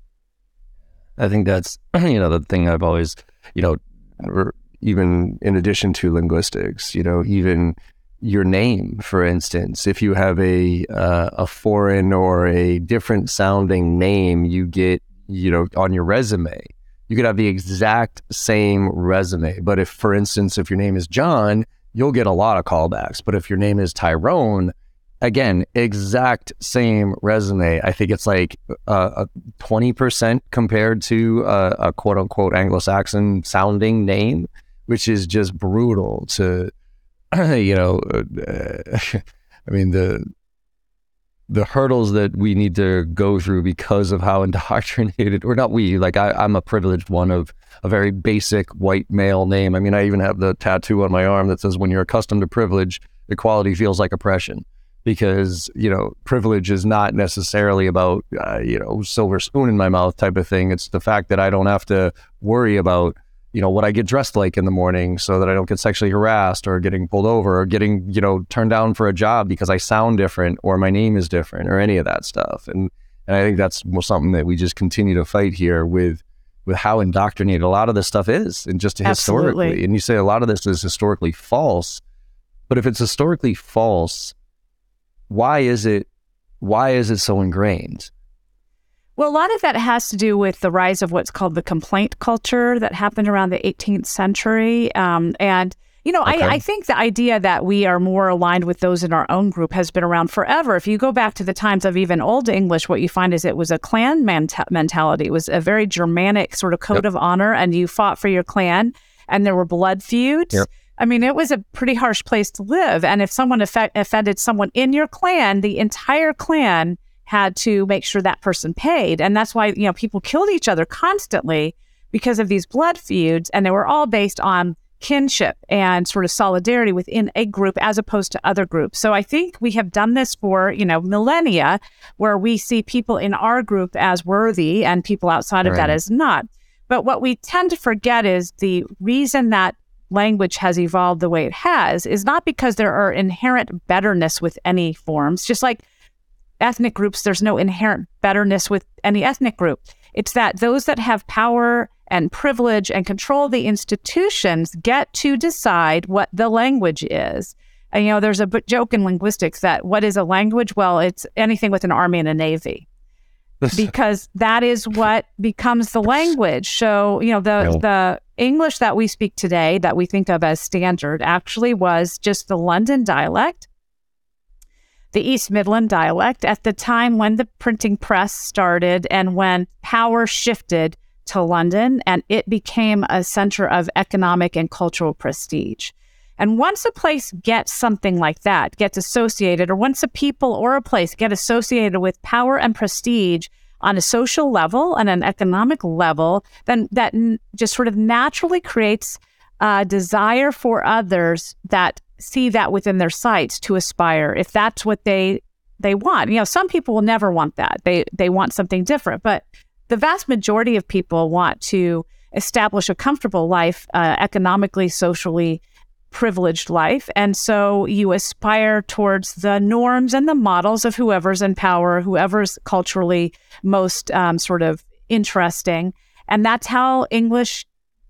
I think that's, you know, the thing I've always, you know, even in addition to linguistics, you know, even your name, for instance, if you have a uh, a foreign or a different sounding name, you get, you know, on your resume, you could have the exact same resume. But if, for instance, if your name is John, you'll get a lot of callbacks. But if your name is Tyrone, again, exact same resume. I think it's like uh, a 20% compared to a, a quote unquote Anglo Saxon sounding name, which is just brutal to, you know, uh, I mean, the, the hurdles that we need to go through because of how indoctrinated, or not we, like I, I'm a privileged one of a very basic white male name. I mean, I even have the tattoo on my arm that says, when you're accustomed to privilege, equality feels like oppression. Because, you know, privilege is not necessarily about, uh, you know, silver spoon in my mouth type of thing. It's the fact that I don't have to worry about you know, what I get dressed like in the morning so that I don't get sexually harassed or getting pulled over or getting, you know, turned down for a job because I sound different or my name is different or any of that stuff. And and I think that's something that we just continue to fight here with with how indoctrinated a lot of this stuff is and just historically. Absolutely. And you say a lot of this is historically false. But if it's historically false, why is it why is it so ingrained? Well, a lot of that has to do with the rise of what's called the complaint culture that happened around the 18th century. Um, and, you know, okay. I, I, think the idea that we are more aligned with those in our own group has been around forever. If you go back to the times of even Old English, what you find is it was a clan mentality. It was a very Germanic sort of code yep. of honor, and you fought for your clan, and there were blood feuds. Yep. I mean, it was a pretty harsh place to live. And if someone off- offended someone in your clan, the entire clan had to make sure that person paid. And that's why, you know, people killed each other constantly because of these blood feuds. And they were all based on kinship and sort of solidarity within a group as opposed to other groups. So I think we have done this for, you know, millennia where we see people in our group as worthy and people outside of that as not. But what we tend to forget is the reason that language has evolved the way it has is not because there are inherent betterness with any forms, just like ethnic groups, there's no inherent betterness with any ethnic group. It's that those that have power and privilege and control the institutions get to decide what the language is. And, you know, there's a joke in linguistics that what is a language? Well, it's anything with an army and a navy. because that is what becomes the language. So, you know, the the English that we speak today that we think of as standard actually was just the London dialect the East Midland dialect at the time when the printing press started and when power shifted to London and it became a center of economic and cultural prestige. And once a place gets something like that, gets associated, or once a people or a place get associated with power and prestige on a social level and an economic level, then that just sort of naturally creates a desire for others that see that within their sights to aspire if that's what they they want. You know, some people will never want that. They they want something different, but the vast majority of people want to establish a comfortable life, uh, economically, socially privileged life. And so you aspire towards the norms and the models of whoever's in power, whoever's culturally most um, sort of interesting. And that's how English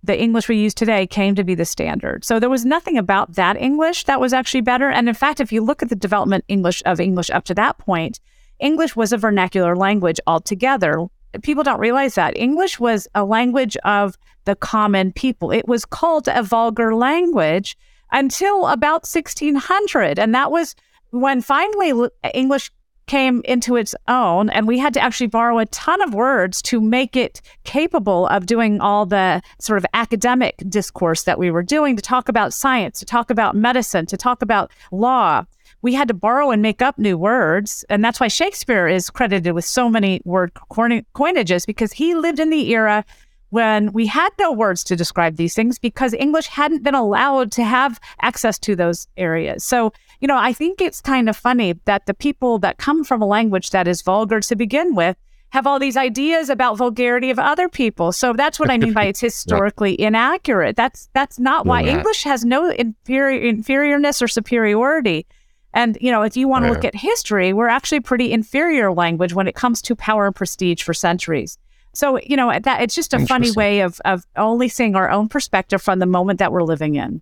the English we use today came to be the standard. So there was nothing about that English that was actually better. And in fact, if you look at the development English of English up to that point, English was a vernacular language altogether. People don't realize that English was a language of the common people. It was called a vulgar language until about 1600. And that was when finally English came into its own and we had to actually borrow a ton of words to make it capable of doing all the sort of academic discourse that we were doing to talk about science, to talk about medicine, to talk about law. We had to borrow and make up new words. And that's why Shakespeare is credited with so many word coinages because he lived in the era when we had no words to describe these things because English hadn't been allowed to have access to those areas. So you know, I think it's kind of funny that the people that come from a language that is vulgar to begin with have all these ideas about vulgarity of other people. So that's what I mean by it's historically yeah. inaccurate. That's that's not why English has no inferior inferiorness or superiority. And you know, if you want to look at history, we're actually pretty inferior language when it comes to power and prestige for centuries. So, you know, that it's just a funny way of of only seeing our own perspective from the moment that we're living in.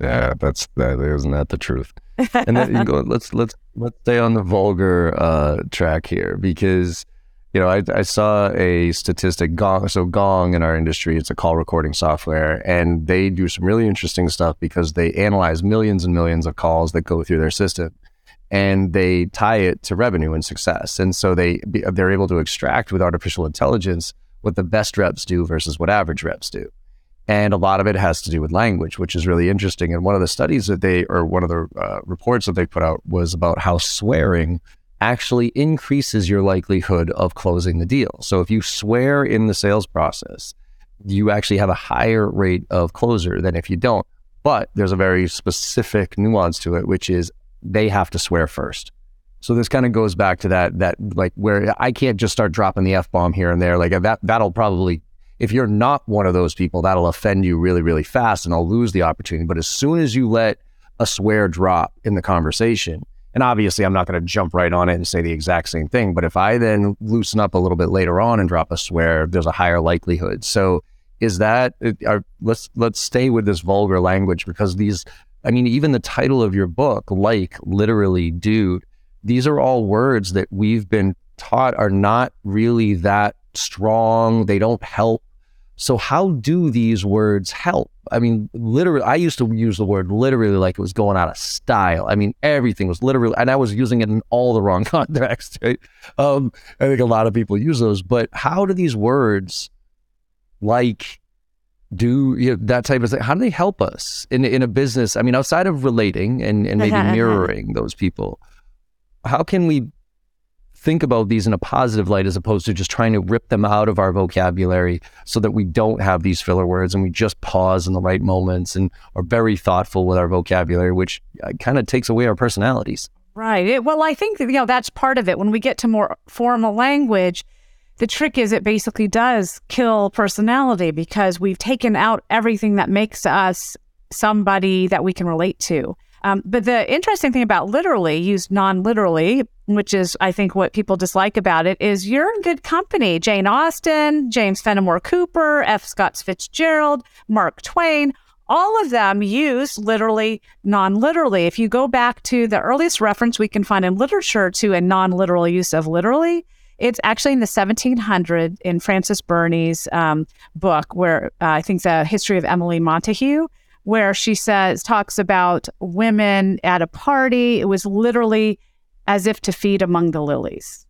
Yeah, that's that isn't that the truth. And then you go, let's let's let's stay on the vulgar uh, track here because you know I, I saw a statistic Gong so Gong in our industry it's a call recording software and they do some really interesting stuff because they analyze millions and millions of calls that go through their system and they tie it to revenue and success and so they they're able to extract with artificial intelligence what the best reps do versus what average reps do. And a lot of it has to do with language, which is really interesting. And one of the studies that they, or one of the uh, reports that they put out was about how swearing actually increases your likelihood of closing the deal. So if you swear in the sales process, you actually have a higher rate of closure than if you don't. But there's a very specific nuance to it, which is they have to swear first. So this kind of goes back to that that like where I can't just start dropping the f bomb here and there. Like uh, that that'll probably if you're not one of those people, that'll offend you really, really fast and I'll lose the opportunity. But as soon as you let a swear drop in the conversation, and obviously I'm not going to jump right on it and say the exact same thing, but if I then loosen up a little bit later on and drop a swear, there's a higher likelihood. So is that uh, are, let's let's stay with this vulgar language because these I mean even the title of your book like literally dude these are all words that we've been taught are not really that strong. They don't help. So, how do these words help? I mean, literally, I used to use the word literally like it was going out of style. I mean, everything was literally, and I was using it in all the wrong contexts. Right? Um, I think a lot of people use those, but how do these words, like, do you know, that type of thing? How do they help us in in a business? I mean, outside of relating and, and maybe mirroring those people, how can we think about these in a positive light as opposed to just trying to rip them out of our vocabulary so that we don't have these filler words and we just pause in the right moments and are very thoughtful with our vocabulary, which uh, kind of takes away our personalities. Right. It, well, I think that, you know that's part of it. When we get to more formal language, the trick is it basically does kill personality because we've taken out everything that makes us somebody that we can relate to. Um, but the interesting thing about literally, used non literally, which is, I think, what people dislike about it, is you're in good company. Jane Austen, James Fenimore Cooper, F. Scott Fitzgerald, Mark Twain, all of them use literally, non literally. If you go back to the earliest reference we can find in literature to a non literal use of literally, it's actually in the 1700 in Frances Burney's um, book, where uh, I think the history of Emily Montague, where she says talks about women at a party. It was literally as if to feed among the lilies,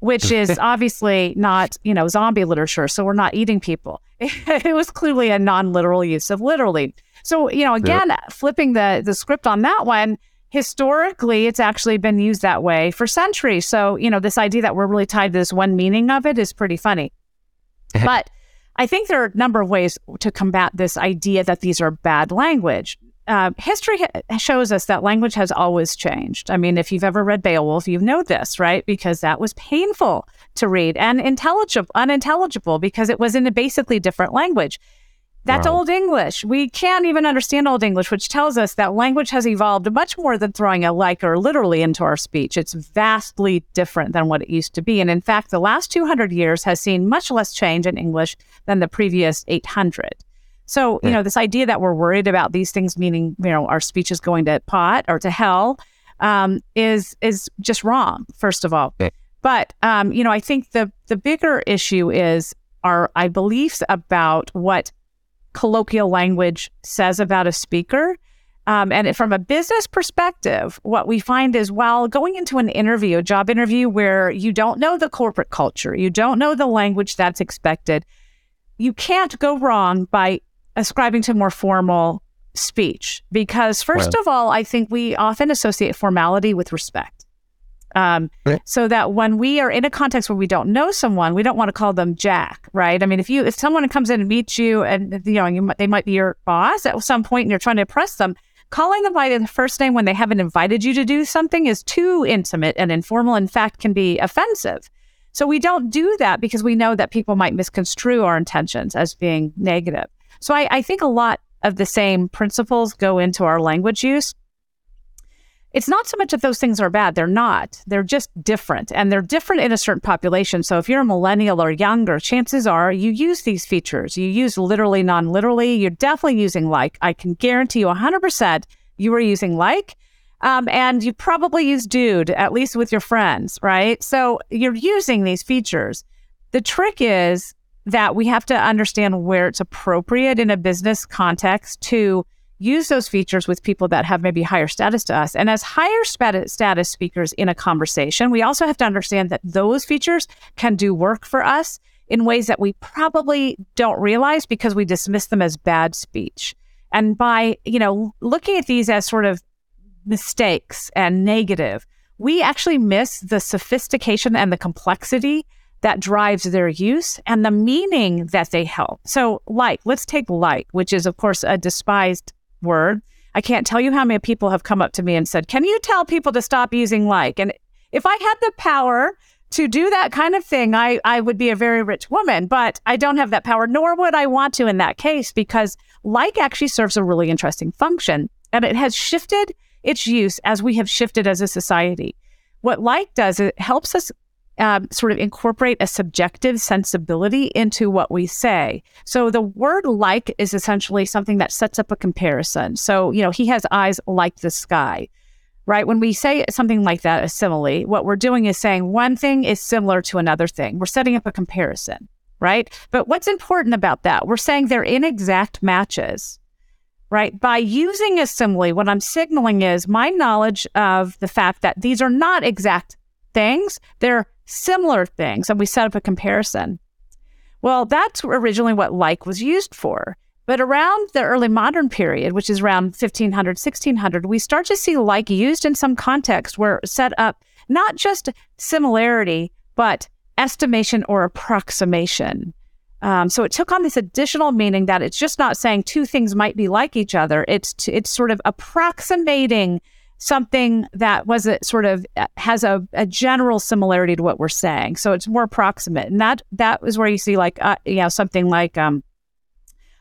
which is obviously not, you know, zombie literature. So we're not eating people. it was clearly a non-literal use of literally. So, you know, again, yep. flipping the the script on that one, historically it's actually been used that way for centuries. So, you know, this idea that we're really tied to this one meaning of it is pretty funny. but I think there are a number of ways to combat this idea that these are bad language. Uh, history ha- shows us that language has always changed. I mean, if you've ever read Beowulf, you know this, right? Because that was painful to read and intelligible, unintelligible because it was in a basically different language. That's wow. Old English. We can't even understand Old English, which tells us that language has evolved much more than throwing a like or literally into our speech. It's vastly different than what it used to be. And in fact, the last 200 years has seen much less change in English than the previous 800. So, you know, this idea that we're worried about these things meaning, you know, our speech is going to pot or to hell um, is is just wrong, first of all. But um, you know, I think the the bigger issue is our I beliefs about what colloquial language says about a speaker. Um, and from a business perspective, what we find is while going into an interview, a job interview where you don't know the corporate culture, you don't know the language that's expected, you can't go wrong by ascribing to more formal speech. Because, first of all, I think we often associate formality with respect. Um, so that when we are in a context where we don't know someone, we don't want to call them Jack, right? I mean, if you if someone comes in and meets you, and you know you, they might be your boss at some point, and you're trying to impress them, calling them by the first name when they haven't invited you to do something is too intimate and informal. In fact, can be offensive. So we don't do that because we know that people might misconstrue our intentions as being negative. So I, I think a lot of the same principles go into our language use it's not so much that those things are bad. They're not. They're just different. And they're different in a certain population. So if you're a millennial or younger, chances are you use these features. You use literally, non literally. You're definitely using like. I can guarantee you 100% you are using like. Um, and you probably use dude, at least with your friends, right? So you're using these features. The trick is that we have to understand where it's appropriate in a business context to use those features with people that have maybe higher status to us. And as higher status speakers in a conversation, we also have to understand that those features can do work for us in ways that we probably don't realize because we dismiss them as bad speech. And by, you know, looking at these as sort of mistakes and negative, we actually miss the sophistication and the complexity that drives their use and the meaning that they help. So, like, let's take like, which is, of course, a despised word. I can't tell you how many people have come up to me and said, Can you tell people to stop using like? And if I had the power to do that kind of thing, I, I would be a very rich woman, but I don't have that power, nor would I want to in that case, because like actually serves a really interesting function. And it has shifted its use as we have shifted as a society. What like does, it helps us um, sort of incorporate a subjective sensibility into what we say. So the word like is essentially something that sets up a comparison. So, you know, he has eyes like the sky, right? When we say something like that, a simile, what we're doing is saying one thing is similar to another thing. We're setting up a comparison, right? But what's important about that? We're saying they're inexact matches, right? By using a simile, what I'm signaling is my knowledge of the fact that these are not exact things, they're similar things. And we set up a comparison. Well, that's originally what like was used for. But around the early modern period, which is around 1500, 1600, we start to see like used in some context where set up not just similarity, but estimation or approximation. Um, so it took on this additional meaning that it's just not saying two things might be like each other. It's t- it's sort of approximating something that was a sort of uh, has a, a general similarity to what we're saying. So it's more approximate, and that that is where you see like uh, you know something like um,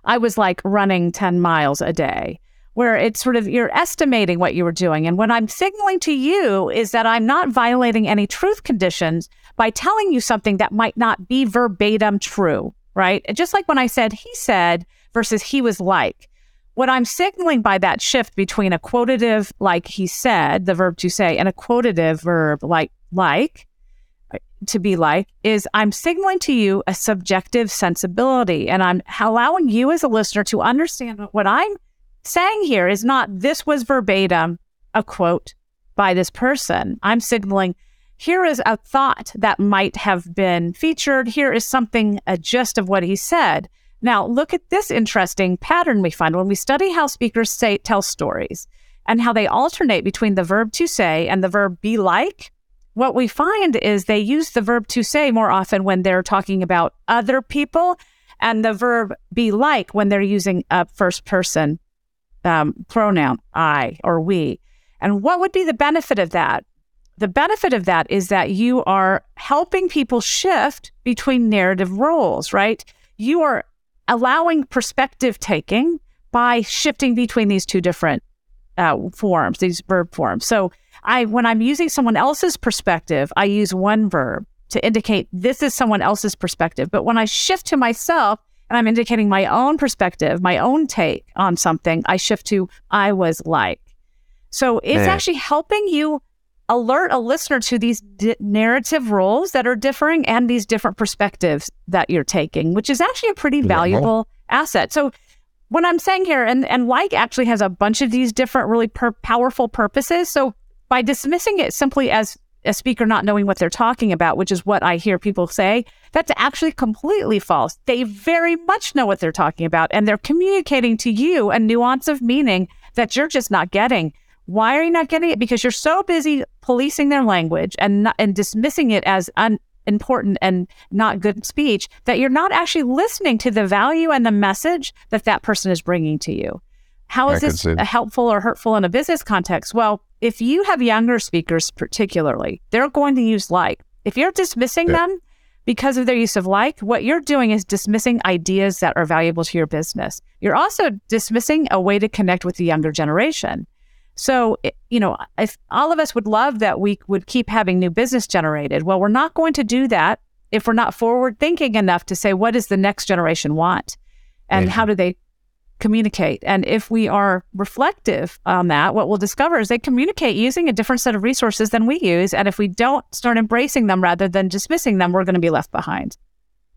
I was like running ten miles a day, where it's sort of you're estimating what you were doing, and what I'm signaling to you is that I'm not violating any truth conditions by telling you something that might not be verbatim true, right? just like when I said he said versus he was like what I'm signaling by that shift between a quotative, like he said, the verb to say, and a quotative verb like like to be like is I'm signaling to you a subjective sensibility and I'm allowing you as a listener to understand what I'm saying here is not this was verbatim a quote by this person. I'm signaling here is a thought that might have been featured. Here is something, uh, a gist of what he said. Now, look at this interesting pattern we find when we study how speakers say tell stories and how they alternate between the verb to say and the verb be like. What we find is they use the verb to say more often when they're talking about other people and the verb be like when they're using a first person um, pronoun, I or we. And what would be the benefit of that? The benefit of that is that you are helping people shift between narrative roles, right? You are allowing perspective taking by shifting between these two different uh, forms, these verb forms. So I, when I'm using someone else's perspective, I use one verb to indicate this is someone else's perspective. But when I shift to myself and I'm indicating my own perspective, my own take on something, I shift to I was like. So it's Man. actually helping you alert a listener to these di- narrative roles that are differing and these different perspectives that you're taking, which is actually a pretty valuable yeah. asset. So, what I'm saying here, and, and like actually has a bunch of these different really per- powerful purposes. So, by dismissing it simply as a speaker not knowing what they're talking about, which is what I hear people say, that's actually completely false. They very much know what they're talking about, and they're communicating to you a nuance of meaning that you're just not getting. Why are you not getting it? Because you're so busy policing their language and not, and dismissing it as unimportant and not good speech that you're not actually listening to the value and the message that that person is bringing to you. How is this helpful or hurtful in a business context? Well, if you have younger speakers, particularly, they're going to use like. If you're dismissing yeah. them because of their use of like, what you're doing is dismissing ideas that are valuable to your business. You're also dismissing a way to connect with the younger generation. So, you know, if all of us would love that we would keep having new business generated, well, we're not going to do that if we're not forward thinking enough to say, what does the next generation want? And how do they communicate? And if we are reflective on that, what we'll discover is they communicate using a different set of resources than we use. And if we don't start embracing them rather than dismissing them, we're going to be left behind.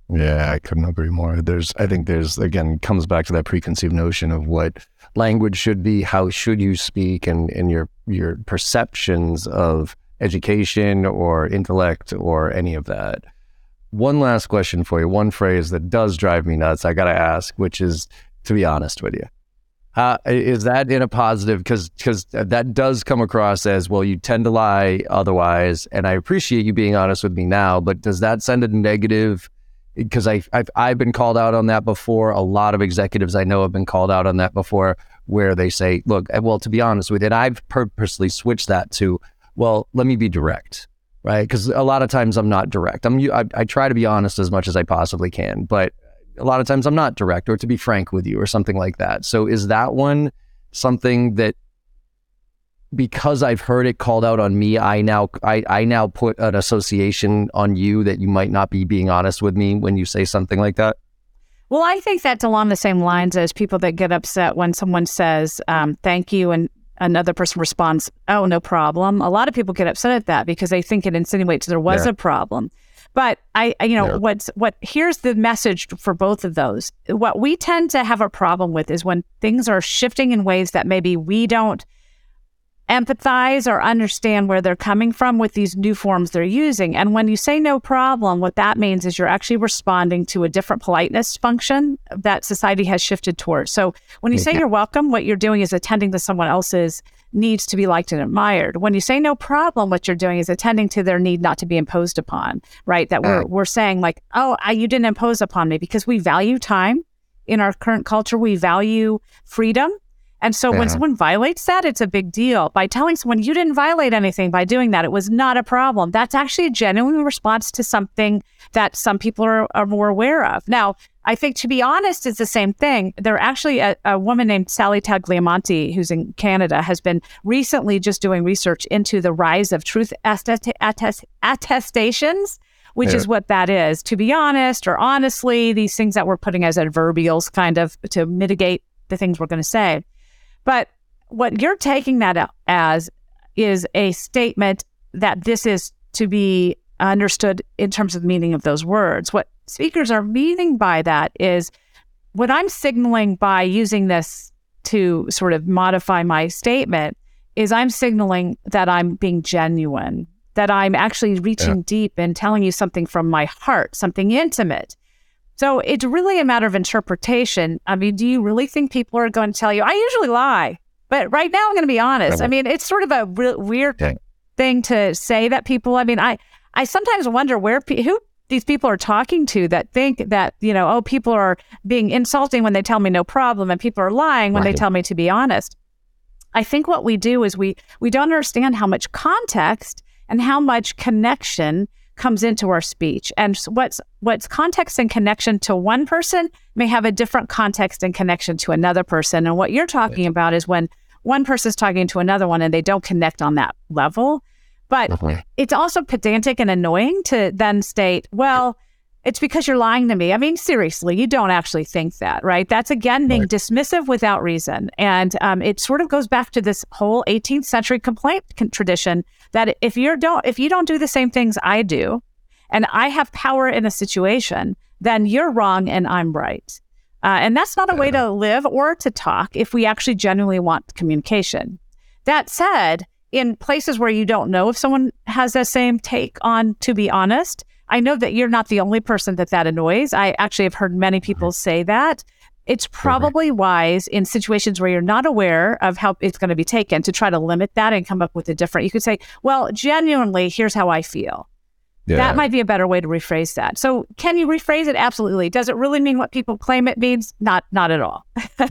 Yeah, I couldn't agree more. There's, I think there's, again, comes back to that preconceived notion of what language should be, how should you speak, and, and your, your perceptions of education or intellect or any of that. One last question for you. One phrase that does drive me nuts, I got to ask, which is to be honest with you. Uh, is that in a positive? Because because that does come across as well. You tend to lie otherwise, and I appreciate you being honest with me now. But does that send a negative because I I've, I've been called out on that before. A lot of executives I know have been called out on that before, where they say, "Look, eh, well, to be honest with it, I've purposely switched that to, "Well, let me be direct." Right, because a lot of times I'm not direct. I'm I, I try to be honest as much as I possibly can, but a lot of times I'm not direct, or to be frank with you, or something like that. So is that one something that because I've heard it called out on me, I now I, I now put an association on you that you might not be being honest with me when you say something like that? Well, I think that's along the same lines as people that get upset when someone says um, thank you and another person responds, "Oh, no problem." A lot of people get upset at that because they think it insinuates there was Yeah. a problem. But I, I you know, Yeah. what's what here's the message for both of those. What we tend to have a problem with is when things are shifting in ways that maybe we don't empathize or understand where they're coming from with these new forms they're using. And when you say no problem, what that means is you're actually responding to a different politeness function that society has shifted towards. So when you say you're welcome, what you're doing is attending to someone else's needs to be liked and admired. When you say no problem, what you're doing is attending to their need not to be imposed upon, right? That we're, mm. we're saying like, oh, I, you didn't impose upon me because we value time in our current culture. We value freedom. And so when someone violates that, it's a big deal. By telling someone you didn't violate anything by doing that, it was not a problem. That's actually a genuine response to something that some people are, are more aware of. Now, I think to be honest, it's the same thing. There actually a, a woman named Sali Tagliamonte, who's in Canada, has been recently just doing research into the rise of truth attest- attest- attestations, which Yeah. is what that is. To be honest or honestly, these things that we're putting as adverbials kind of to mitigate the things we're going to say. But what you're taking that as is a statement that this is to be understood in terms of the meaning of those words. What speakers are meaning by that is what I'm signaling by using this to sort of modify my statement is I'm signaling that I'm being genuine, that I'm actually reaching deep and telling you something from my heart, something intimate. So it's really a matter of interpretation. I mean, do you really think people are going to tell you? I usually lie, but right now I'm going to be honest. I mean, it's sort of a re- weird thing to say that people. I mean, I I sometimes wonder where pe- who these people are talking to that think that you know, oh, people are being insulting when they tell me no problem, and people are lying when they tell me to be honest. I think what we do is we we don't understand how much context and how much connection comes into our speech. And what's what's context and connection to one person may have a different context and connection to another person. And what you're talking about is when one person's talking to another one and they don't connect on that level. But it's also pedantic and annoying to then state, well, it's because you're lying to me. I mean, seriously, you don't actually think that, right? That's again being Right. dismissive without reason. And um, it sort of goes back to this whole 18th century complaint con- tradition that if you don't if you don't do the same things I do, and I have power in a situation, then you're wrong and I'm right. Uh, and that's not a way to live or to talk if we actually genuinely want communication. That said, in places where you don't know if someone has the same take on, to be honest, I know that you're not the only person that that annoys. I actually have heard many people say that. It's probably wise in situations where you're not aware of how it's going to be taken to try to limit that and come up with a different. You could say, well, genuinely, here's how I feel. Yeah. That might be a better way to rephrase that. So, can you rephrase it? Absolutely. Does it really mean what people claim it means? Not, not at all.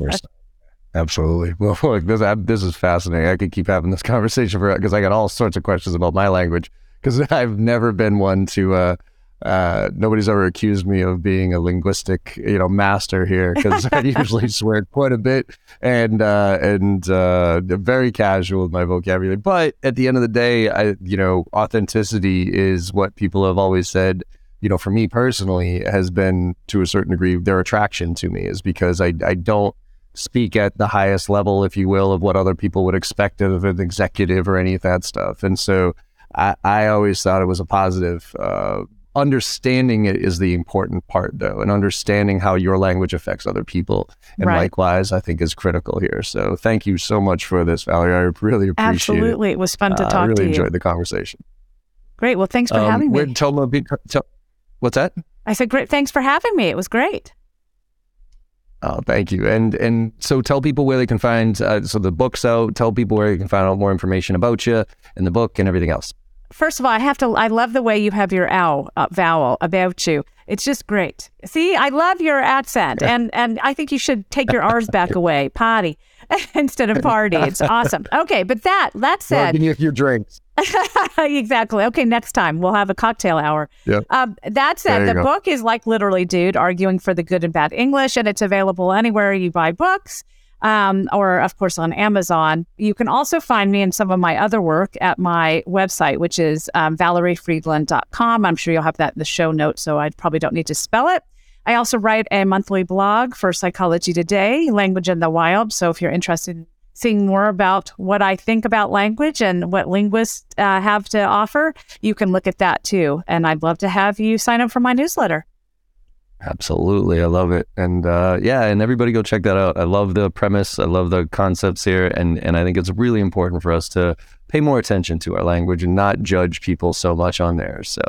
Absolutely. Well, look, this, I, this is fascinating. I could keep having this conversation for because I got all sorts of questions about my language because I've never been one to. Uh, uh, nobody's ever accused me of being a linguistic, you know, master here because I usually swear quite a bit and uh, and uh, very casual with my vocabulary. But at the end of the day, I, you know, authenticity is what people have always said you know, for me personally, has been to a certain degree their attraction to me is because I, I don't speak at the highest level, if you will, of what other people would expect of an executive or any of that stuff. And so I, I always thought it was a positive. Uh, understanding it is the important part, though, and understanding how your language affects other people. And Right. likewise, I think is critical here. So thank you so much for this, Valerie. I really appreciate it. Absolutely. It was fun to Uh, talk I really to you. enjoyed the conversation. Great. Well, thanks for Um, having me. tell me- be- tell- what's that? I said, great. Thanks for having me. It was great. Oh, thank you. And and so tell people where they can find. Uh, so the book's out. Tell people where you can find out more information about you and the book and everything else. First of all, I have to, I love the way you have your ow uh, vowel about you. It's just great. See, I love your accent. And, and I think you should take your R's back away, potty, instead of party. It's awesome. Okay. But that, that said, you a few drinks. exactly. Okay, next time we'll have a cocktail hour. Yep. Um, that said, the go. book is like literally, dude, arguing for the good and bad English, and it's available anywhere you buy books, um, or of course on Amazon. You can also find me in some of my other work at my website, which is um, valeriefridland.com. I'm sure you'll have that in the show notes, so I probably don't need to spell it. I also write a monthly blog for Psychology Today, Language in the Wild. So if you're interested in seeing more about what I think about language and what linguists uh, have to offer, you can look at that too. And I'd love to have you sign up for my newsletter. Absolutely. I love it. And uh, yeah, and everybody go check that out. I love the premise. I love the concepts here. And, and I think it's really important for us to pay more attention to our language and not judge people so much on there. So,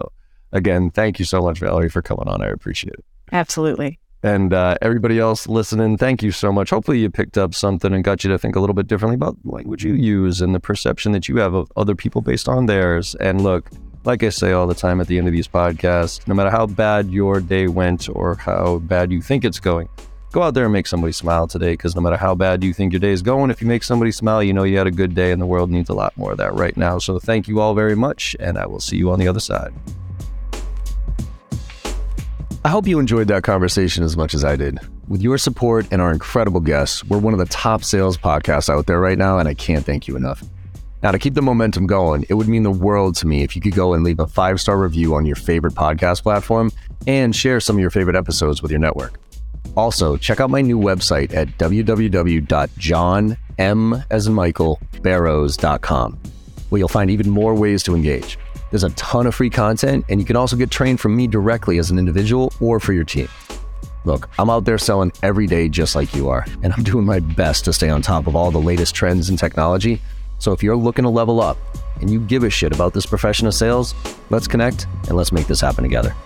again, thank you so much, Valerie, for coming on. I appreciate it. Absolutely. And uh, everybody else listening, thank you so much. Hopefully, you picked up something and got you to think a little bit differently about the language you use and the perception that you have of other people based on theirs. And look, like I say all the time at the end of these podcasts, no matter how bad your day went or how bad you think it's going, go out there and make somebody smile today. Because no matter how bad you think your day is going, if you make somebody smile, you know you had a good day, and the world needs a lot more of that right now. So thank you all very much, and I will see you on the other side. I hope you enjoyed that conversation as much as I did. With your support and our incredible guests, we're one of the top sales podcasts out there right now, and I can't thank you enough. Now, to keep the momentum going, it would mean the world to me if you could go and leave a five star review on your favorite podcast platform and share some of your favorite episodes with your network. Also, check out my new website at www.johnm as in Michael barrows.com, where you'll find even more ways to engage. There's a ton of free content, and you can also get trained from me directly as an individual or for your team. Look, I'm out there selling every day just like you are, and I'm doing my best to stay on top of all the latest trends in technology so if you're looking to level up and you give a shit about this profession of sales, let's connect and let's make this happen together.